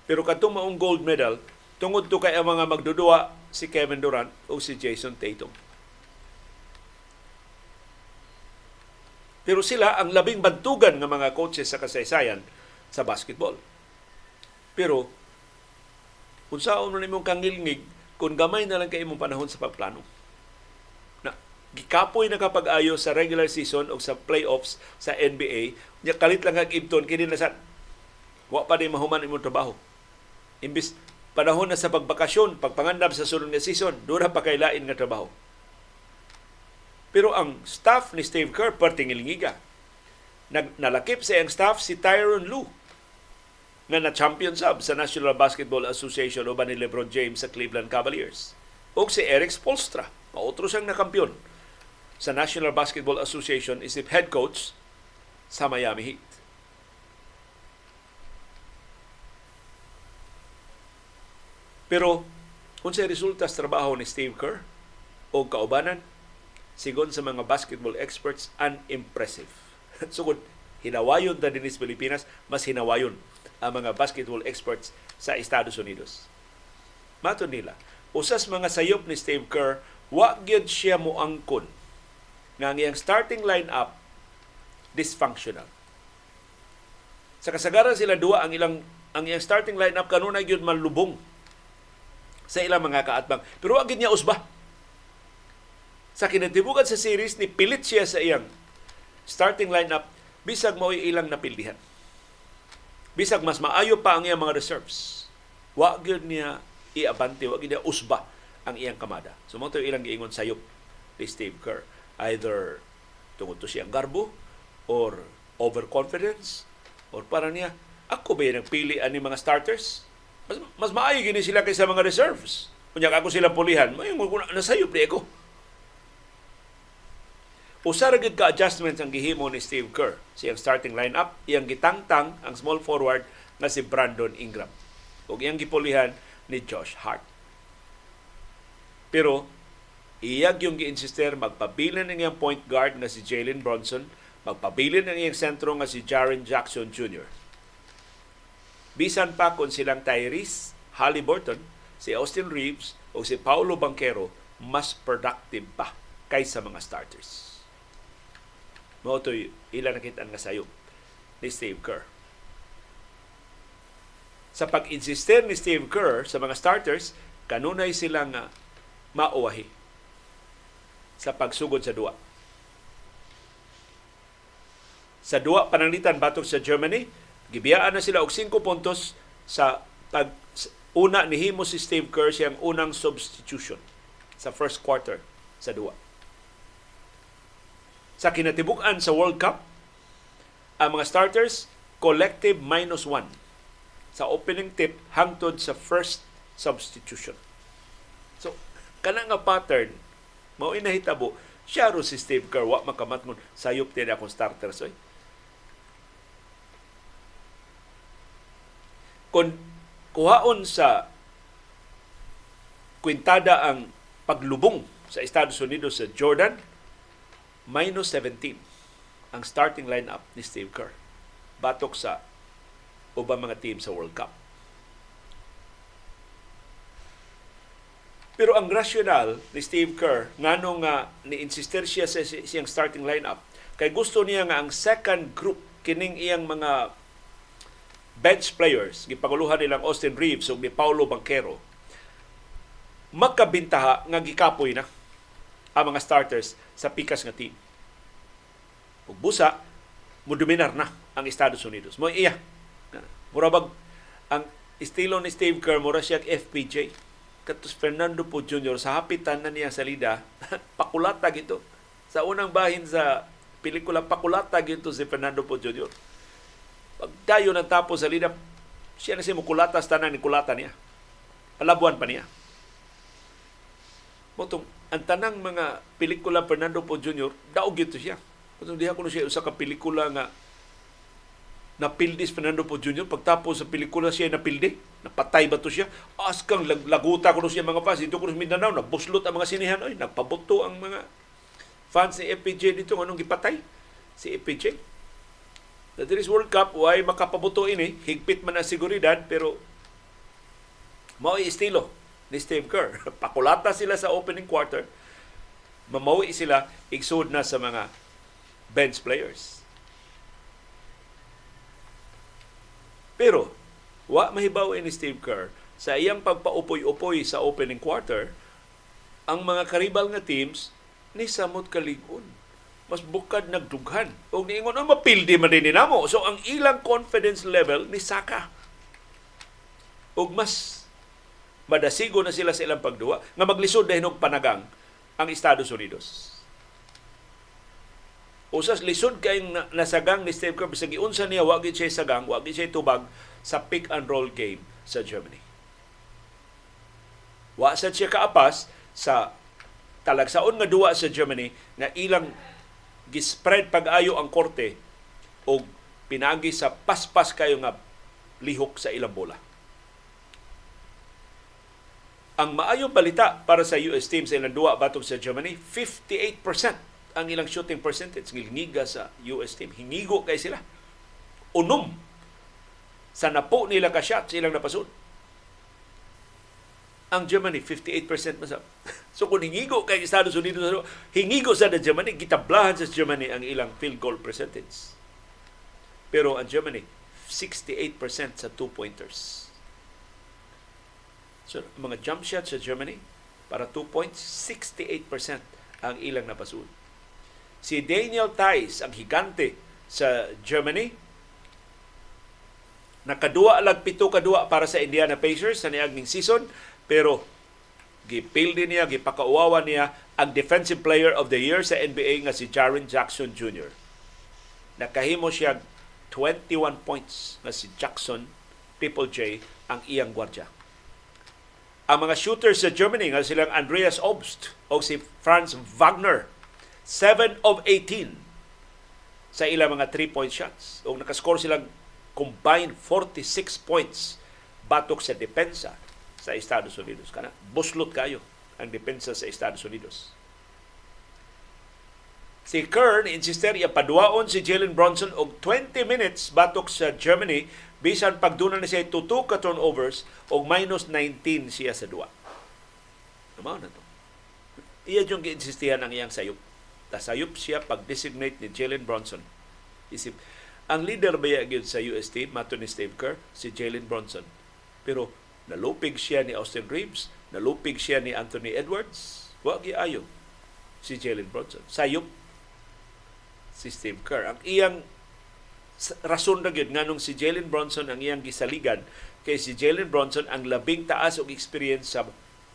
Pero katong maong gold medal, Tungod to kay ang mga magdudua si Kevin Durant o si Jason Tatum. Pero sila ang labing bantugan ng mga coaches sa kasaysayan sa basketball. Pero kung saan mo nimong kangilngig, kung gamay na lang kay imong panahon sa pagplano. Gikapoy na kapag ayo sa regular season o sa playoffs sa NBA, nya kalit lang kag ibton kini na sa wa pa din mahuman imong trabaho. Imbis panahon na sa pagbakasyon, pagpangandam sa sunod nga season, doon pa kay lain nga trabaho. Pero ang staff ni Steve Kerr, perting ilingiga. Nag, nalakip sa iyang staff si Tyron Lue nga na-champion sub sa National Basketball Association o ni LeBron James sa Cleveland Cavaliers. O si Eric Spolstra, mautro siyang nakampiyon sa National Basketball Association isip head coach sa Miami Heat. Pero kung sa resulta sa trabaho ni Steve Kerr o kaubanan, sigon sa mga basketball experts, unimpressive. Sugod, hinawayon na din sa Pilipinas, mas hinawayon ang mga basketball experts sa Estados Unidos. Mato nila, usas mga sayop ni Steve Kerr, wa gyud siya mo angkon nga ang iyang starting lineup dysfunctional. Sa kasagaran sila duwa ang ilang ang iyang starting lineup kanunay gyud malubong sa ilang mga kaatbang. Pero agad niya usba. Sa kinatibugan sa series, ni pilit siya sa iyang starting lineup bisag mo ilang napildihan. Bisag mas maayo pa ang iyang mga reserves. Wa gyud niya iabante, wa gyud niya usba ang iyang kamada. So mo ilang giingon sayop ni Steve Kerr. Either tungod to siyang garbo or overconfidence or para niya ako ba yung nagpili ani mga starters? Mas, mas maayo gini sila kaysa mga reserves. Kunya ako sila pulihan, may nasayop di ako. Usa ra gid ka adjustments ang gihimo ni Steve Kerr siyang starting lineup, iyang gitangtang ang small forward nga si Brandon Ingram. Ug iyang gipulihan ni Josh Hart. Pero iyag yung gi-insister magpabilin ang iyang point guard nga si Jalen Bronson, magpabilin ang iyang sentro nga si Jaren Jackson Jr. Bisan pa kung silang Tyrese Halliburton, si Austin Reeves o si Paulo Banquero mas productive pa kaysa mga starters. Mao to ilan nakita nga sayop ni Steve Kerr. Sa pag-insister ni Steve Kerr sa mga starters, kanunay sila nga mauwahi sa pagsugod sa duwa. Sa duwa pananglitan batok sa Germany, Gibiyaan na sila og 5 puntos sa pag una ni himo si Steve Kerr siyang unang substitution sa first quarter sa duwa. Sa kinatibuk-an sa World Cup, ang mga starters collective minus one sa opening tip hangtod sa first substitution. So, kana nga pattern, mao inahitabo, siya ro si Steve Kerr, wa makamatngon, sayop din akong starters. Oy. Kung kuhaon sa kwintada ang paglubong sa Estados Unidos sa Jordan, minus 17 ang starting lineup ni Steve Kerr. Batok sa ubang mga team sa World Cup. Pero ang rasyonal ni Steve Kerr ngano nga ni-insister siya sa siyang starting lineup kay gusto niya nga ang second group kining iyang mga bench players gipanguluhan nilang Austin Reeves ug ni Paulo Banquero magkabintaha nga gikapoy na ang mga starters sa pikas nga team. Ug busa mo dominar na ang Estados Unidos. Mo iya. Murabag ang estilo ni Steve Kerr mura siya FPJ katus Fernando po Jr. sa hapitan na niya sa lida, pakulatag ito. Sa unang bahin sa pelikula, pakulatag ito si Fernando po Jr. Pag tayo nang tapos sa lida, siya na si mukulatas tanan ni kulata niya. Palabuan pa niya. Motong, ang tanang mga pelikula Fernando po Jr., daog ito siya. Motong diha ko siya usa ka pelikula nga napildi si Fernando Po Jr. Pagtapos sa pelikula siya napildi. Napatay ba to siya? Askang laguta ko siya mga fans. Dito ko sa Mindanao, nabuslot ang mga sinihan. Oy, nagpabuto ang mga fans ni FPJ dito. Anong gipatay? Si FPJ. Sa Diris World Cup, why makapabuto ini. Higpit man ang seguridad, pero mao estilo ni Steve Kerr. Pakulata sila sa opening quarter. Mamawi sila, igsud na sa mga bench players Pero, wa mahibaw ni Steve Kerr sa iyang pagpaupoy-upoy sa opening quarter, ang mga karibal nga teams ni samot kaligon. Mas bukad nagdughan. O niingon, ang mapildi man din namo. So, ang ilang confidence level ni Saka. O mas madasigo na sila sa ilang pagduwa nga maglisod dahil panagang ang Estados Unidos. Usas lisod kay nasagang ni Steve Kerr bisag giunsa niya wa gid siya sagang, wa gid siya tubag sa pick and roll game sa Germany. Wa sad siya kaapas sa talagsaon nga duwa sa Germany nga ilang gispread pag-ayo ang korte o pinagi sa paspas kayo nga lihok sa ilang bola. Ang maayong balita para sa US team sa ilang duwa batok sa Germany, 58% ang ilang shooting percentage ngilngiga sa US team. Hingigo kay sila. Unom sa napo nila ka shots ilang napasud. Ang Germany 58% masab. So kung hingigo kay Estados Unidos, hingigo sa Germany, gitablahan sa Germany ang ilang field goal percentage. Pero ang Germany 68% sa two-pointers. So, mga jump shots sa Germany, para two points, 68% ang ilang napasud si Daniel Tice, ang higante sa Germany. Nakadua lag pito kadua para sa Indiana Pacers sa niagning season, pero gipil din niya, gipakauwawa niya ang Defensive Player of the Year sa NBA nga si Jaren Jackson Jr. Nakahimo siya 21 points nga si Jackson Triple J ang iyang gwardya. Ang mga shooters sa Germany nga silang Andreas Obst o si Franz Wagner 7 of 18 sa ilang mga 3-point shots. O nakascore silang combined 46 points batok sa depensa sa Estados Unidos. Kana, buslot kayo ang depensa sa Estados Unidos. Si Kern, insister, paduaon si Jalen Bronson og 20 minutes batok sa Germany bisan pagduna na siya tuto ka turnovers og minus 19 siya sa duwa. Tama na to. Iya yung giinsistihan ang iyang sayop Tasayop siya pag-designate ni Jalen Bronson. Isip, ang leader ba yun sa UST, mato ni Steve Kerr, si Jalen Bronson. Pero nalupig siya ni Austin Reeves, nalupig siya ni Anthony Edwards. Wag ayo si Jalen Bronson. Sayop si Steve Kerr. Ang iyang Rason ra gyud nganong si Jalen Bronson ang iyang gisaligan kay si Jalen Bronson ang labing taas og experience sa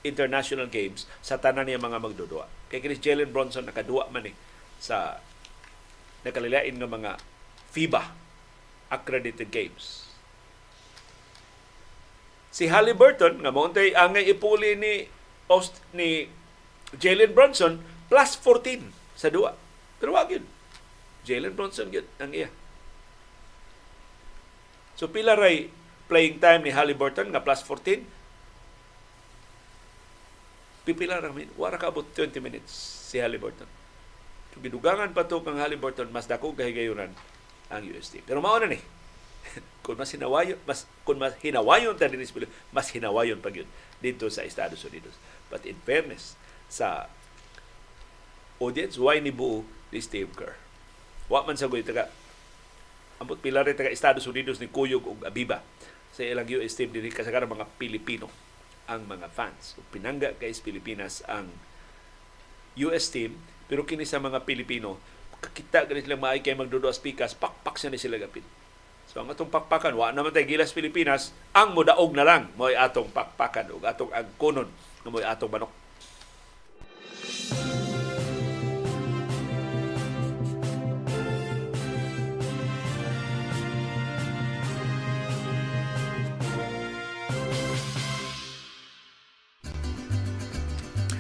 international games sa tanan niya mga magdudua. Kay kini si Jalen Bronson nakaduwa man eh sa nakalilain nga mga FIBA accredited games. Si Halliburton nga mo untay angay ipuli ni Aust ni Jalen Bronson plus 14 sa duwa. Pero wag yun. Jalen Bronson yun ang iya. So pila ray playing time ni Halliburton nga plus 14? Pipila ra min, wara ka abot 20 minutes si Halliburton. So gidugangan pa to kang Halliburton mas dako kahigayunan ang US team. Pero mao na ni. kung mas hinawayon mas kung mas hinawayon ta Pilipinas, mas hinawayon pa gyud dito sa Estados Unidos. But in fairness sa audience, why ni buo ni Steve Kerr? Wa man sa taga ambot pila rin taga Estados Unidos ni Kuyog ug Abiba sa ilang US team dinhi kasagaran mga Pilipino ang mga fans. Pinangga kay Pilipinas ang US team pero kini sa mga Pilipino kakita gani sila maay kay magdudo as pikas pakpak sa ni sila gapit. So ang atong pakpakan wa naman tay gilas Pilipinas ang modaog na lang mo atong pakpakan ug atong agkunon nga mo atong manok.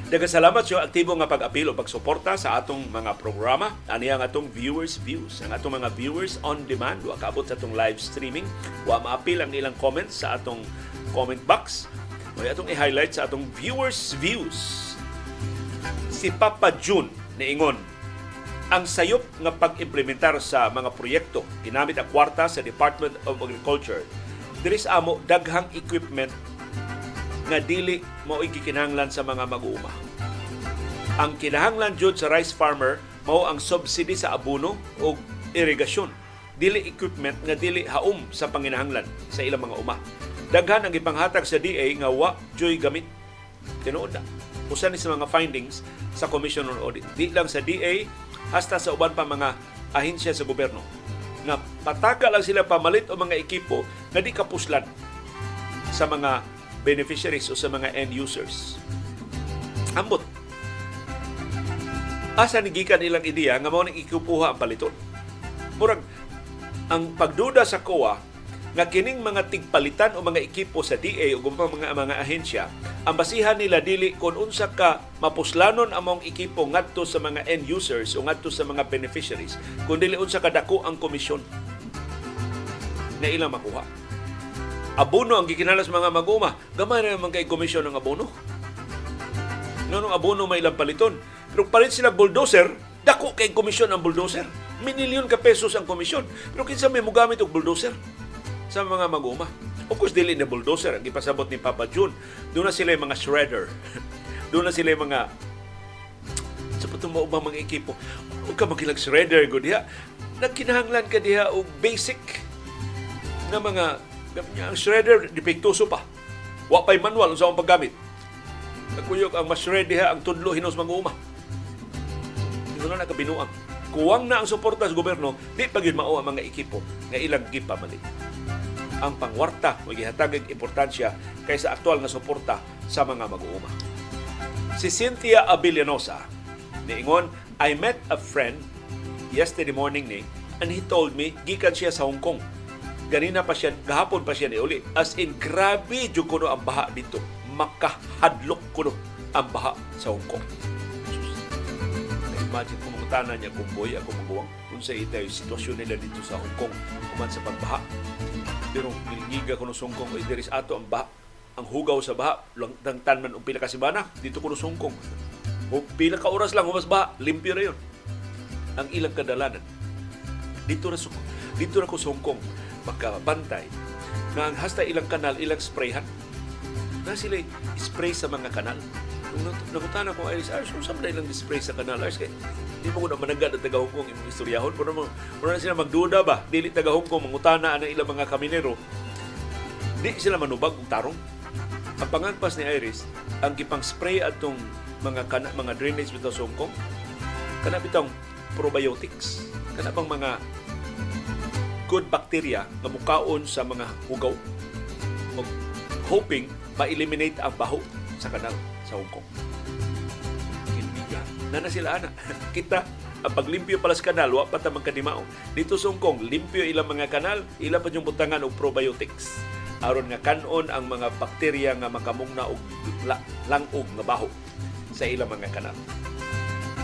Daghang salamat sa aktibo nga pag-apil o pagsuporta sa atong mga programa. Ani ang atong viewers views, ang atong mga viewers on demand, wa kaabot sa atong live streaming, wa maapil ang ilang comments sa atong comment box. May atong i-highlight sa atong viewers views. Si Papa June niingon ang sayop nga pag-implementar sa mga proyekto ginamit ang kwarta sa Department of Agriculture diri sa amo daghang equipment nga dili mao gikinahanglan sa mga mag-uuma. Ang kinahanglan jud sa rice farmer mao ang subsidy sa abono o irigasyon. Dili equipment nga dili haum sa panginahanglan sa ilang mga uma. Daghan ang ipanghatag sa DA nga wa joy gamit. Tinuod na. Usa ni sa mga findings sa Commission on Audit. Di lang sa DA, hasta sa uban pa mga ahensya sa gobyerno nga pataka lang sila pamalit o mga ekipo na di kapuslan sa mga beneficiaries o sa mga end users. Ambot. Asa ni gikan ilang ideya nga mao ning ikupuha ang paliton. Murag ang pagduda sa COA nga kining mga tigpalitan o mga ekipo sa DA o mga mga ahensya ang basihan nila dili kung unsa ka mapuslanon among ekipo ngadto sa mga end users o ngadto sa mga beneficiaries kung dili unsa ka dako ang komisyon na ilang makuha abono ang gikinalas mga mag-uma. Gamay na naman kay komisyon ng abono. Nganong abono may ilang paliton. Pero palit sila bulldozer, dako kay komisyon ang bulldozer. Minilyon ka pesos ang komisyon. Pero kinsa may mugamit og bulldozer sa mga mag-uma. Of course, dili na bulldozer ang ipasabot ni Papa June. Doon na sila yung mga shredder. Doon na sila yung mga sa patong maubang mga ekipo. Huwag ka magilag shredder, good diha. Nagkinahanglan ka diha og basic na mga ang shredder, dipektuso pa. Wa pa'y manual sa akong paggamit. Nagkuyok ang mas shredder ang tudlo hinos mag-uuma. Hindi na nakabinuang. Kuwang na ang suporta sa gobyerno, di pa yun mao ang mga ekipo nga ilang gipamali. Ang pangwarta o gihatag importansya kaysa aktual nga suporta sa mga mag-uuma. Si Cynthia Abilianosa, niingon, I met a friend yesterday morning ni and he told me gikan siya sa Hong Kong ganina pa siya, gahapon pa siya ni uli. As in, grabe jud kuno ang baha dito. Makahadlok kuno ang baha sa Hong Kong. Imagine kung makutana niya kung boy ako maguwang kung sa ita yung sitwasyon nila dito sa Hong Kong kuman sa pagbaha. Pero gilingiga ko sa Hong Kong, ay diris ato ang baha ang hugaw sa baha, lang tanman ang pila ka simana, dito ko sa Hong Kong. O pila ka oras lang, humas baha, limpyo na yun. Ang ilang kadalanan. Dito na, dito na ko sa Hong Kong makabantay na ang hasta ilang kanal, ilang sprayhan. Na sila spray sa mga kanal. Nung nakutan ako, Iris, Iris, kung saan na ilang spray sa kanal? Iris, kaya hindi mo ko na managad at taga Hong Kong imong istoryahon. Pero mo, na sila magduda ba? Dili taga Hong Kong, mangutana ang ilang mga kaminero. Di sila manubag og tarong. Ang panganpas ni Iris, ang gipang spray atong mga kana, mga drainage bitaw sa Hong Kong, kana bitong probiotics. Kana bang mga good bacteria nga mukaon sa mga hugaw ug hoping ma-eliminate ang baho sa kanal sa Hong Kong. Kinbiga. Na na sila ana. Kita ang paglimpyo pala sa kanal, wa pa ta magkadimao. Dito sa Hong Kong, limpyo ilang mga kanal, ila pa yung butangan og probiotics. aron nga kanon ang mga bakterya nga makamungna og la, langog nga baho sa ilang mga kanal.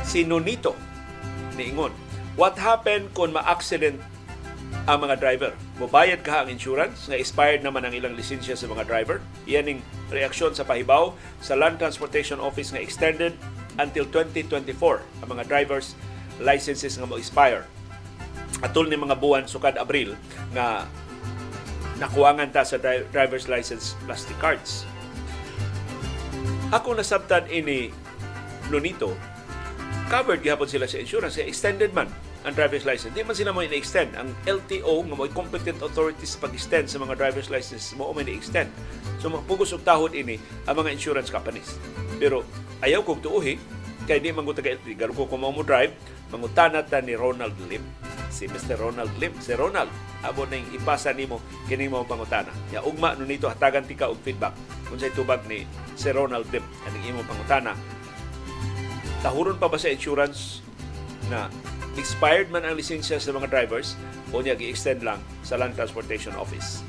Si Nonito niingon, what happened kung ma-accident ang mga driver? Mubayad ka ang insurance nga expired naman ang ilang lisensya sa mga driver. Iyan ang reaksyon sa pahibaw sa Land Transportation Office nga extended until 2024 ang mga drivers licenses nga mo-expire. Atol ni mga buwan sukad Abril nga nakuwangan ta sa driver's license plastic cards. Ako nasabtan ini Nonito, covered gihapon sila sa insurance, extended man ang driver's license. Di man sila mo ina-extend. Ang LTO, nga mo competent authorities pag-extend sa mga driver's license, mo may extend So mapugos og tahod ini ang mga insurance companies. Pero ayaw kong tuuhi, kay di man ko taga LTO. Garo ko kung mo drive, mangutana ta ni Ronald Lim. Si Mr. Ronald Lim. Si Ronald, abo na ipasa nimo kini mo pangutana. Ya ugma no nito hatagan tika og feedback kung sa tubag ni si Ronald Lim aning imo pangutana tahuron pa ba sa insurance na expired man ang lisensya sa mga drivers o niya gi-extend lang sa Land Transportation Office.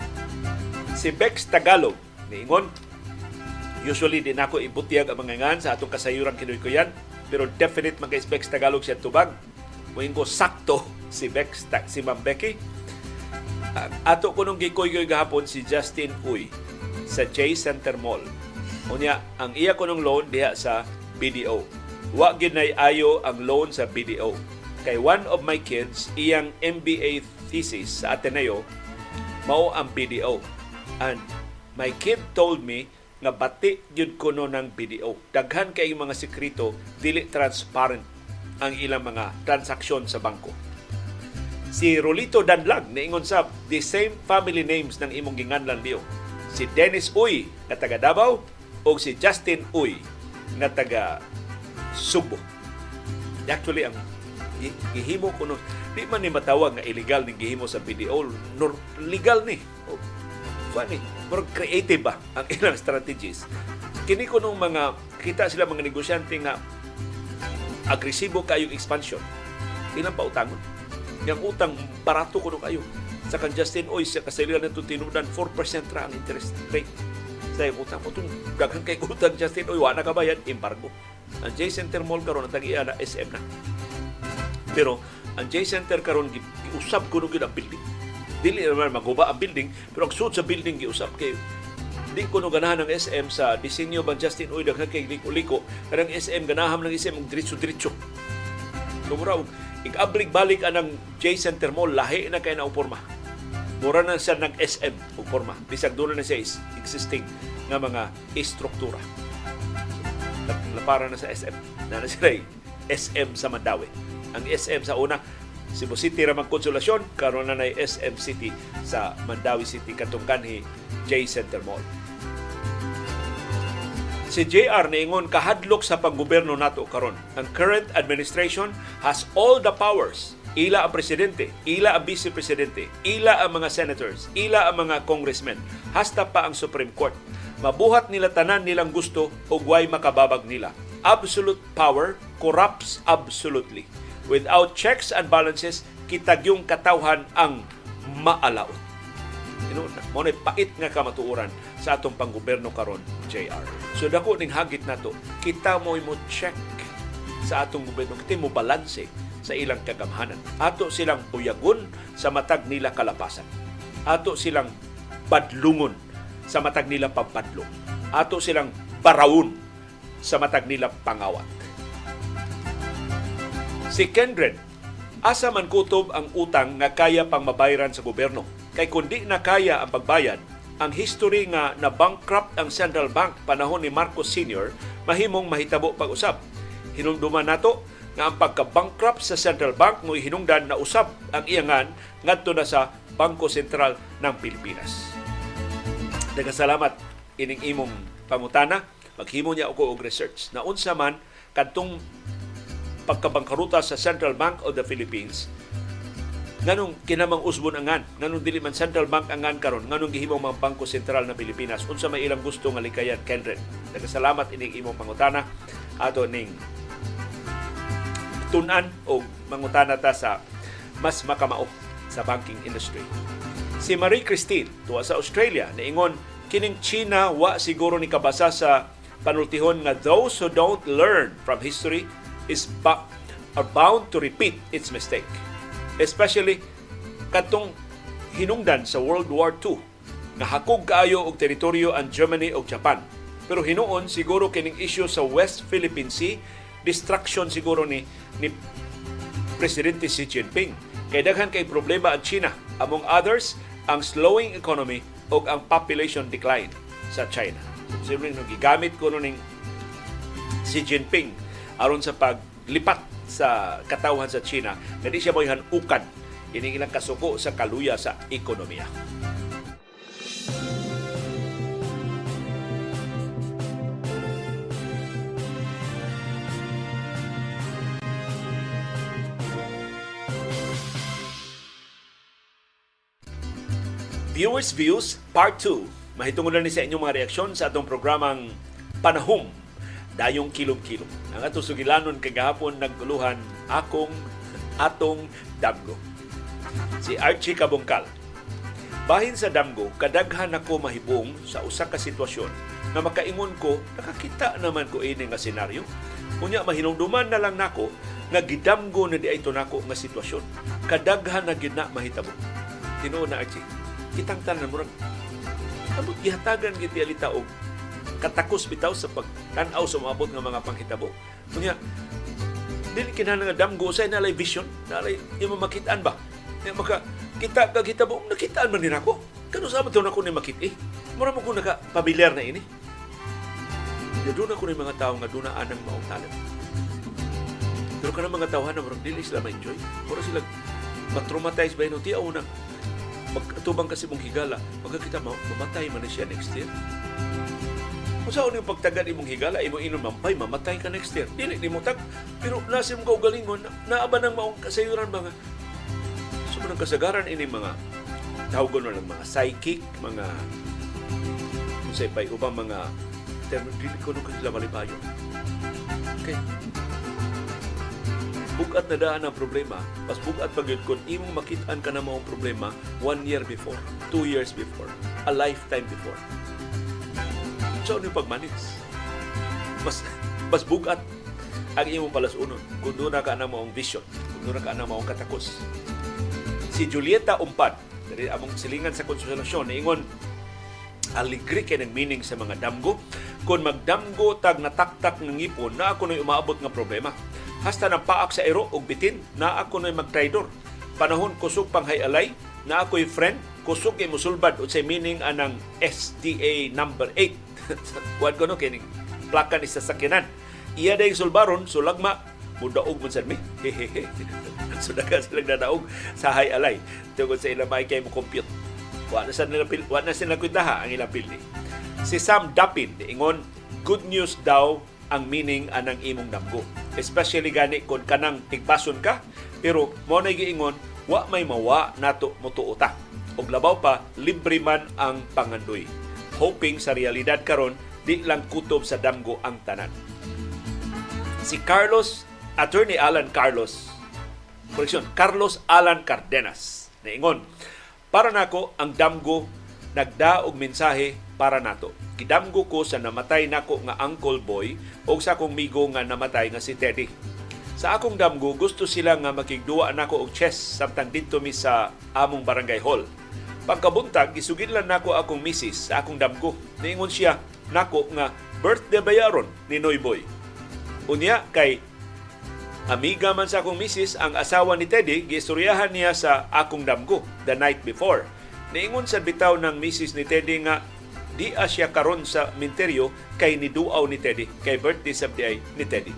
Si Bex Tagalog, niingon, usually din ako ibutyag ang mga ngan sa atong kasayuran kinoy ko yan, pero definite man kay Bex Tagalog siya tubag. Muing ko sakto si Bex, si Ma'am Becky. Ato ko nung gikoy gahapon si Justin Uy sa J Center Mall. Unya, ang iya ko nung loan diha sa BDO wa ginay ayo ang loan sa BDO. Kay one of my kids, iyang MBA thesis sa Ateneo, mao ang BDO. And my kid told me nga bati gyud kuno ng BDO. Daghan kay mga sekreto dili transparent ang ilang mga transaksyon sa bangko. Si Rolito Danlag niingon sab the same family names ng imong ginganlan liyo. Si Dennis Uy nga taga Davao o si Justin Uy nga taga Subo. Actually, ang gihimo ko no, di man ni matawag nga illegal ni gihimo sa BDO, nor legal ni. O, funny, more creative ba ang ilang strategies. Kini ko nung mga, kita sila mga negosyante nga agresibo kayong expansion. Ilang pa utangon. Yang utang barato ko kayo. Sa kan Justin Oy, sa kasaliran nito tinudan, 4% ra ang interest rate sa utang. O itong daghang kay utang Justin Oy, wala ka bayad, embargo ang J-Center Mall karon ang tagiya na SM na. Pero ang J-Center karon giusab kuno gyud ang building. Dili naman maguba ang building, pero ang suod sa building giusab kay di ko no ganahan ng SM sa disenyo bang Justin Uy daghan kay liko-liko kanang SM ganahan ng SM og diretso-diretso. Kumura og igablig balik anang J Center Mall lahi na kay na porma. Mura na siya ng SM og porma. Bisag doon na siya existing nga mga istruktura para na sa SM. Na na sila SM sa Mandawi. Ang SM sa una, Cebu City ramang konsolasyon, karon na na SM City sa Mandawi City katong kanhi J Center Mall. Si JR niingon kahadlok sa panggobyerno nato karon. Ang current administration has all the powers ila ang presidente, ila ang vice presidente, ila ang mga senators, ila ang mga congressmen, hasta pa ang Supreme Court mabuhat nila tanan nilang gusto o guay makababag nila. Absolute power corrupts absolutely. Without checks and balances, kitagyong katawhan ang maalaot. Know, mo pait nga kamatuoran sa atong panggoberno karon JR. So dako ning hagit nato, kita mo mo check sa atong gobyerno, kita mo balanse sa ilang kagamhanan. Ato silang buyagon sa matag nila kalapasan. Ato silang badlungon sa matag nila pagpadlo. Ato silang barawon sa matag nila pangawat. Si Kendren, asa man kutob ang utang nga kaya pang mabayaran sa gobyerno. Kay kundi na kaya ang pagbayad, ang history nga na bankrupt ang Central Bank panahon ni Marcos Sr. mahimong mahitabo pag-usab. Hinumduman nato nga ang pagka-bankrupt sa Central Bank mo hinungdan na usab ang iyangan ngadto na sa Bangko Sentral ng Pilipinas. Nagasalamat ining imong pangutana. Maghimo niya ako og research na unsa man kadtong pagkabangkaruta sa Central Bank of the Philippines. Nganong kinamang usbon angan? Nganong dili man central bank angan karon? Nganong gihimo mga bangko sentral na Pilipinas? Unsa may ilang gusto nga likayan Kendren nagasalamat ining imong pangutana ato ning tunan o mangutana ta sa mas makamao sa banking industry. Si Marie Christine tuwa sa Australia niingon kining China wa siguro ni kabasa sa panultihon nga those who don't learn from history is ba- are bound to repeat its mistake especially katong hinungdan sa World War II nga hakog kaayo og teritoryo ang Germany ug Japan. Pero hinuon siguro kining issue sa West Philippine Sea distraction siguro ni ni Presidente Xi Jinping. Kay daghan kay problema ang China, among others ang slowing economy ug ang population decline sa China. Siyempre, nung gigamit ko ning Xi Jinping aron sa paglipat sa katawhan sa China na di siya mo'y hanukan ini ilang kasuko sa kaluya sa ekonomiya. Viewers Views Part 2. Mahitungod ni sa inyong mga reaksyon sa atong programang Panahom Dayong Kilom-Kilom. Ang atong sugilanon kagahapon naguluhan akong atong damgo. Si Archie Kabungkal. Bahin sa damgo, kadaghan ako mahibong sa usa ka sitwasyon na makaingon ko, nakakita naman ko ini nga senaryo. Unya mahinungduman na lang nako nga gidamgo na di ay nako nga sitwasyon. Kadaghan na gid na mahitabo. Tinuod na Archie. Kitang tanan murag Amot gihatagan gid og katakos bitaw sa pagtanaw sa maabot nga mga panghitabo. Unya dili kinahanglan nga damgo say nalay vision, nalay imo makitaan ba? Nga maka kita ka kita mo nakitaan man din ako. Kano sa man ako ni makit eh. Mura mo ko naka pamilyar na ini. Yadun ako ni mga tao nga dunaan ng maong talent. Pero kanang mga tawhan na murag dili sila ma-enjoy. Mura sila matraumatize ba yun? Tiyaw na magtubang kasi mong higala, magkakita mamatay man na siya next year. Kung saan yung pagtagad imong higala, imo inom mampay, mamatay ka next year. Dili, di mo tag. Pero nasim ka ugalingon, na, naaba ng maong kasayuran mga sumunang kasagaran ini mga tawgon mo ng mga psychic, mga kung sa ipay, ubang mga termo, dili ko nung kanila malipayo. Okay. Bugat na daan ang problema, pas bugat pag yun imong makitaan ka na maong problema one year before, two years before, a lifetime before. Ano yung pagmanage? Mas, mas bugat ang imong palasunon kung doon na ka na maong vision, kung doon na ka na maong katakos. Si Julieta Umpad, dali among silingan sa konsolasyon, niingon, aligri kay ng meaning sa mga damgo. Kung magdamgo tag nataktak ng ipon, na ako na umaabot nga problema. Hasta ng paak sa ero og bitin, na ako na magtraidor. Panahon kusog pang hayalay, na ako'y friend, kusog kay musulbad o sa meaning anang SDA number 8. Kuwan ko no, kining plaka ni sasakinan. Iya day sulbaron, sulagma, mudaog mo sa mi. So daga silang nadaog sa hayalay. Tungkol sa ilang may kay mo compute. Wa na sa nila pil, wa na sila kwintaha ang ilang pildi. Si Sam Dapin, ingon, good news daw ang meaning anang imong damgo. Especially gani kung kanang tigpason ka, pero mo na giingon, wa may mawa nato mutuota. Og labaw pa, libre man ang pangandoy. Hoping sa realidad karon di lang kutob sa damgo ang tanan. Si Carlos, Attorney Alan Carlos, koreksyon, Carlos Alan Cardenas, naingon, para nako ang damgo nagdaog mensahe para nato. Gidamgo ko sa namatay nako nga uncle boy o sa akong migo nga namatay nga si Teddy. Sa akong damgo, gusto sila nga makigduwa nako og chess samtang dito mi sa among barangay hall. Pagkabuntag, gisugidlan nako akong misis sa akong damgo. Niingon siya nako nga birthday bayaron ni Noy Boy. Unya kay amiga man sa akong misis ang asawa ni Teddy, gistoryahan niya sa akong damgo the night before. Niingon sa bitaw ng misis ni Teddy nga di siya karon sa minteryo kay niduaw ni Teddy, kay birthday sa di ni Teddy.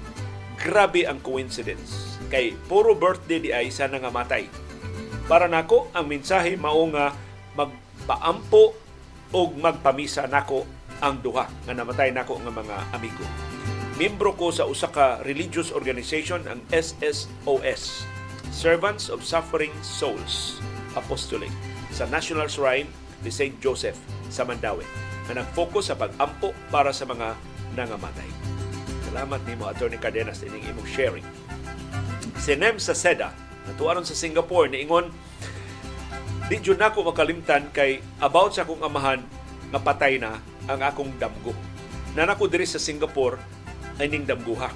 Grabe ang coincidence. Kay puro birthday di ay sana nga matay. Para nako ang mensahe mao nga magpaampo o magpamisa nako ang duha nga namatay nako nga mga amigo. Membro ko sa usa ka religious organization ang SSOS Servants of Suffering Souls Apostolic sa National Shrine ni St. Joseph sa Mandawi na nag-focus sa pag-ampo para sa mga nangamatay. Salamat ni mo, Atty. Cardenas, ining imong sharing. Si Nem sa Seda, natuaron sa Singapore, niingon, di jud nako makalimtan kay about sa akong amahan nga patay na ang akong damgo. Nanako diri sa Singapore ay ning damguha.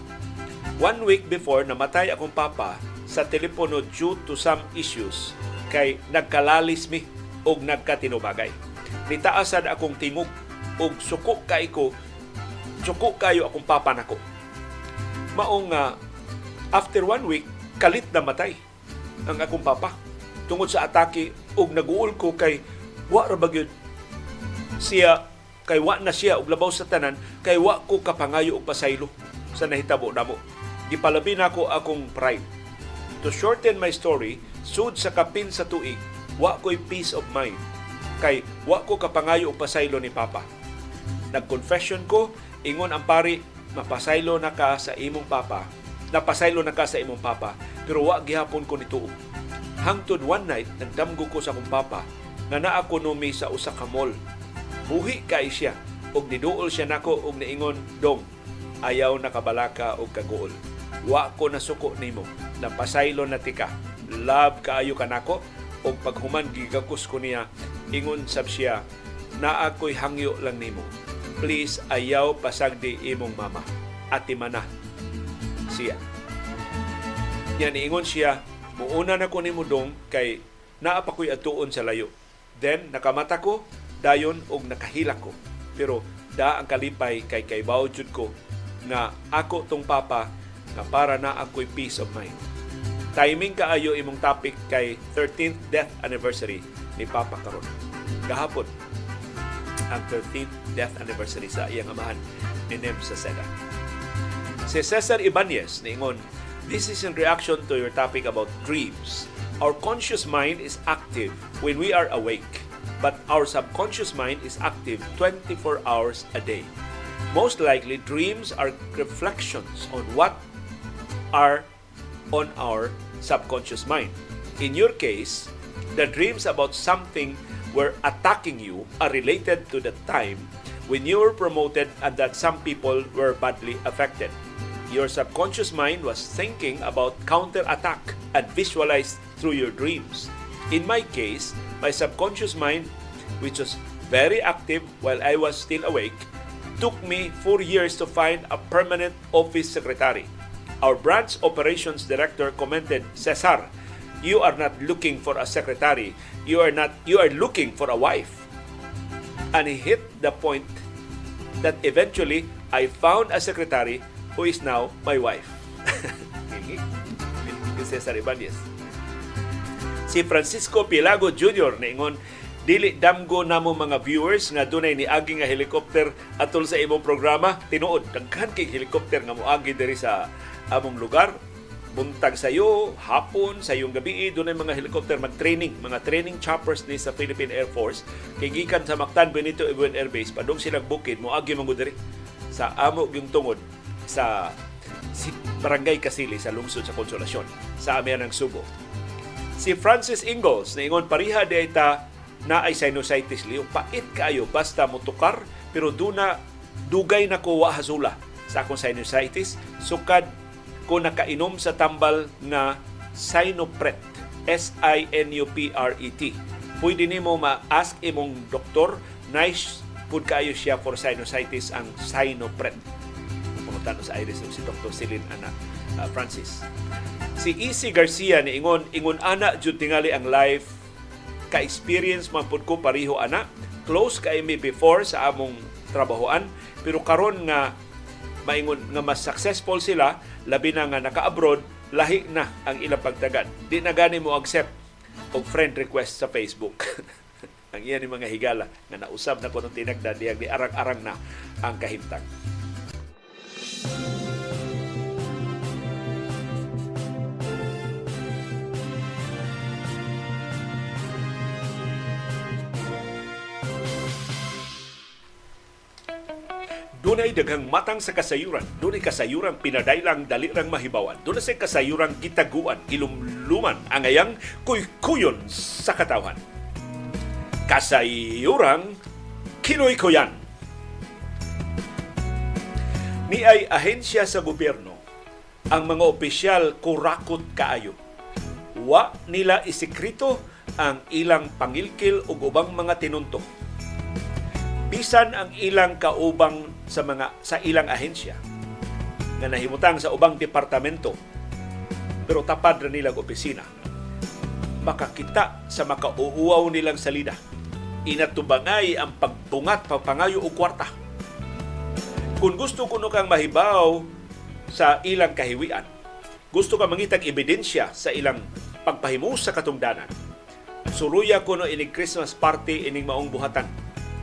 One week before namatay akong papa sa telepono due to some issues kay nagkalalis mi og nagkatinubagay. Nitaasan akong tingog og suko kay ko suko kayo akong papa nako. Maong uh, after one week kalit na matay ang akong papa tungod sa atake og naguol ko kay wa ra bagyod siya kay wa na siya og labaw sa tanan kay wa ko kapangayo og pasaylo sa nahitabo namo. Gipalabi nako akong pride. To shorten my story sud sa kapin sa tuig wa ko'y peace of mind. Kay wa ko kapangayo og pasaylo ni papa. Nag-confession ko ingon ang pari mapasaylo na ka sa imong papa napasaylo na ka sa imong papa pero wa gihapon ko nituo. Hangtod one night nagdamgo ko sa akong papa nga naa ko sa usa ka mall. Buhi kay siya og niduol siya nako og niingon dong ayaw nakabalaka og kaguol wa ko nasuko nimo. Napasaylo na tika love kaayo kanako og paghuman gigakus ko niya ingon sab siya na ako'y hangyo lang nimo. Please ayaw pasagdi imong mama. Ati mana siya. Yan ingon siya muuna na ko nimo dong kay naa pa ko'y atuon sa layo. Then nakamata ko dayon og nakahilak ko. Pero da ang kalipay kay kay jud ko nga ako tong papa nga para na ako'y peace of mind. Timing kaayo imong topic kay 13th death anniversary ni Papa karon gahapon ang 13th death anniversary sa iyang amahan ni Nem sa Seda. Si Cesar Ibanez niingon, This is in reaction to your topic about dreams. Our conscious mind is active when we are awake, but our subconscious mind is active 24 hours a day. Most likely, dreams are reflections on what are on our subconscious mind. In your case, the dreams about something were attacking you are related to the time when you were promoted and that some people were badly affected. Your subconscious mind was thinking about counterattack and visualized through your dreams. In my case, my subconscious mind, which was very active while I was still awake, took me four years to find a permanent office secretary. Our branch operations director commented, Cesar, you are not looking for a secretary. You are not you are looking for a wife. And he hit the point that eventually I found a secretary who is now my wife. Cesar Ibanez. Si Francisco Pilago Jr. ingon, dili damgo namo mga viewers nga dunay ni agi nga helicopter atol sa imong programa tinuod daghan kay helicopter nga moagi diri sa among lugar buntag sa iyo, hapon, sa iyong gabi, doon ay mga helicopter mag-training, mga training choppers ni sa Philippine Air Force, kay gikan sa Mactan Benito Ewan Air Base, padong silang bukid, mo agi diri sa amo yung tungod sa si Barangay Kasili sa lungsod sa Konsolasyon sa Amihan ng Subo. Si Francis Ingalls, na ingon pariha data na ay sinusitis liyo. Pait kayo basta mutukar pero duna dugay na ko hasula sa akong sinusitis sukad ko nakainom sa tambal nga Sinopret. S-I-N-U-P-R-E-T. Pwede nimo ma-ask imong doktor, nice pud kayo siya for sinusitis ang Sinopret. Pumunta sa Iris si Dr. Celine Ana uh, Francis. Si Easy Garcia ni ingon ingon ana jud tingali ang life ka experience man ko pariho ana close kay me before sa among trabahoan pero karon nga maingon nga mas successful sila labi na nga naka-abroad lahi na ang ilang pagtagad di na gani mo accept og friend request sa Facebook ang iyan ni mga higala nga nausab na kuno tinagdan diyang di arang-arang na ang kahimtang Dunay daghang matang sa kasayuran. Dunay kasayuran pinadailang dalirang mahibawan. Dunay sa kasayuran gitaguan, ilumluman, angayang kuy-kuyon sa katawhan. Kasayuran kinoy-kuyan. Ni ay ahensya sa gobyerno ang mga opisyal kurakot kaayo. Wa nila isikrito ang ilang pangilkil ug ubang mga tinunto. Bisan ang ilang kaubang sa mga sa ilang ahensya nga nahimutang sa ubang departamento pero tapad ra nilang opisina makakita sa makauuaw nilang salida inatubangay ang pagbungat pagpangayo og kwarta kung gusto kuno kang mahibaw sa ilang kahiwian gusto ka mangitag ebidensya sa ilang pagpahimus sa katungdanan suluya kuno ini Christmas party ining maong buhatan.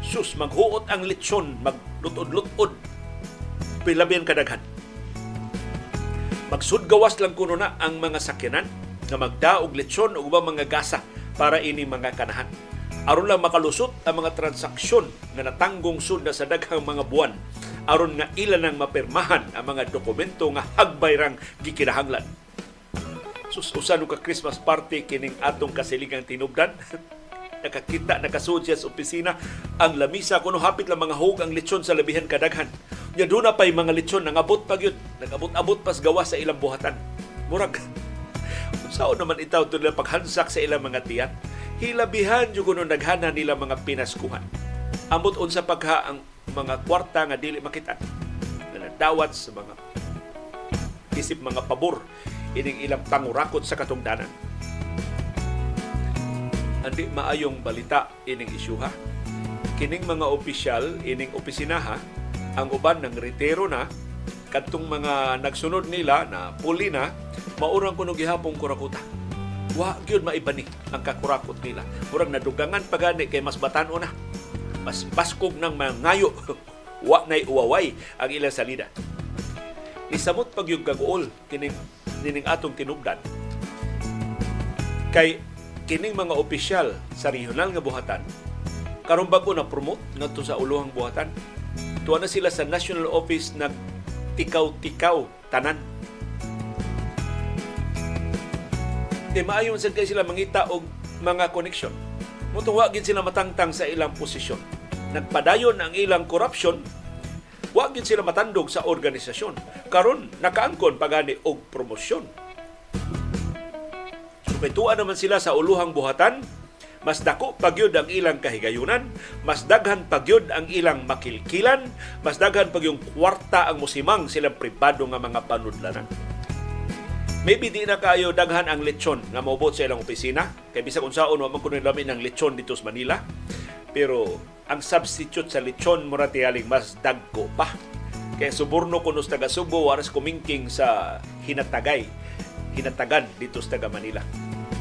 Sus maghuot ang lechon maglutod-lutod pilabian kadaghan magsudgawas lang kuno na ang mga sakyanan nga magdaog lechon o mga gasa para ini mga kanahan aron lang makalusot ang mga transaksyon nga natanggong sud na sa daghang mga buwan. Aron nga ilan ang mapirmahan ang mga dokumento nga hagbay rang gikinahanglan sus ka Christmas party kining atong kasiligang tinubdan? Nakakita nakasuod siya sa opisina. Ang lamisa kuno hapit lang mga hog ang lechon sa labihan kadaghan. Nya doon na pay mga lechon nangabot pa gyud. Nagabot-abot pas gawa sa ilang buhatan. Murag sao naman itaw to paghansak sa ilang mga tiyan hilabihan jud kuno naghana nila mga pinaskuhan ambot unsa pagha ang mga kwarta nga dili makita na dawat sa mga isip mga pabor ining ilang pangurakot sa katungdanan andi maayong balita ining isyuha. Kining mga opisyal ining opisinaha ang uban ng retiro na kadtong mga nagsunod nila na puli na maurang kuno gihapong kurakuta. Wa gyud maibani ang kakurakot nila. Murag nadugangan pagani kay mas batan na. Mas baskog ng mga ngayo. Wa nay uwaway ang ilang salida. Nisamot pag yung gagool kining, kining atong tinubdan kay kining mga opisyal sa regional nga buhatan karon bago na promote ngadto sa ulohang buhatan tuwa na sila sa national office nag tikaw-tikaw tanan kay maayon sad kay sila mangita og mga koneksyon. Mutuwa gid sila matangtang sa ilang posisyon. Nagpadayon ang ilang korupsyon wa gid sila matandog sa organisasyon. Karon nakaangkon pagani og promosyon. Supetuan naman sila sa uluhang buhatan, mas dako pagyud ang ilang kahigayunan, mas daghan pagyud ang ilang makilkilan, mas daghan pag yung kwarta ang musimang silang pribado nga mga panudlanan. Maybe di na kayo daghan ang lechon nga maubot sa ilang opisina, kay bisag unsaon wa man kuno lami ng lechon dito sa Manila. Pero ang substitute sa lechon mura tiyaling mas dagko pa. Kay suborno kuno sa taga Subo waras kumingking sa hinatagay hinatagan dito sa taga Manila.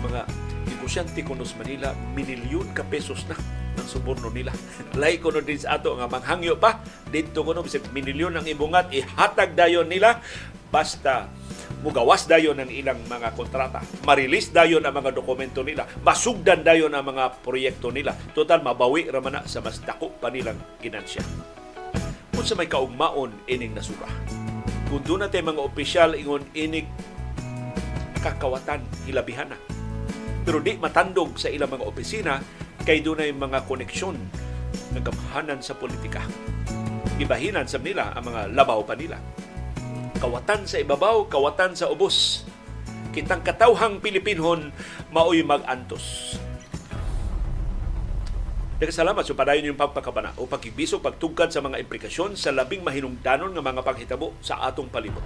Mga negosyante kuno sa Manila, minilyon ka pesos na ang suborno nila. Lay kuno din sa ato nga manghangyo pa dito kuno bisag minilyon ang ibungat ihatag dayon nila basta mugawas dayon ang ilang mga kontrata, marilis dayon ang mga dokumento nila, masugdan dayon ang mga proyekto nila. Total mabawi ra man sa mas dako pa nilang ginansya. Kung sa may kaugmaon ining nasura. Kung doon natin mga opisyal ingon inig kakawatan hilabihan na. Pero di matandog sa ilang mga opisina kay dunay mga koneksyon ng gamhanan sa politika. Ibahinan sa nila ang mga labaw pa nila. Kawatan sa ibabaw, kawatan sa ubos. Kitang katawhang Pilipinhon maoy mag-antos. Nagkasalamat sa padayon yung pagpakabana o pagkibisok pagtugkad sa mga implikasyon sa labing mahinungdanon ng mga paghitabo sa atong palibot.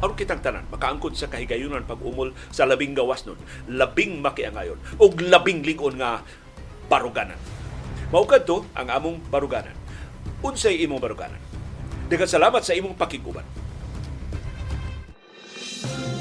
Aron kitang tanan makaangkod sa kahigayunan pag-umol sa labing gawas nun labing makiangayon ug labing lingon nga baruganan. Mao kadto ang among baruganan. Unsay imong baruganan? Daghang salamat sa imong pakiguban Thank you.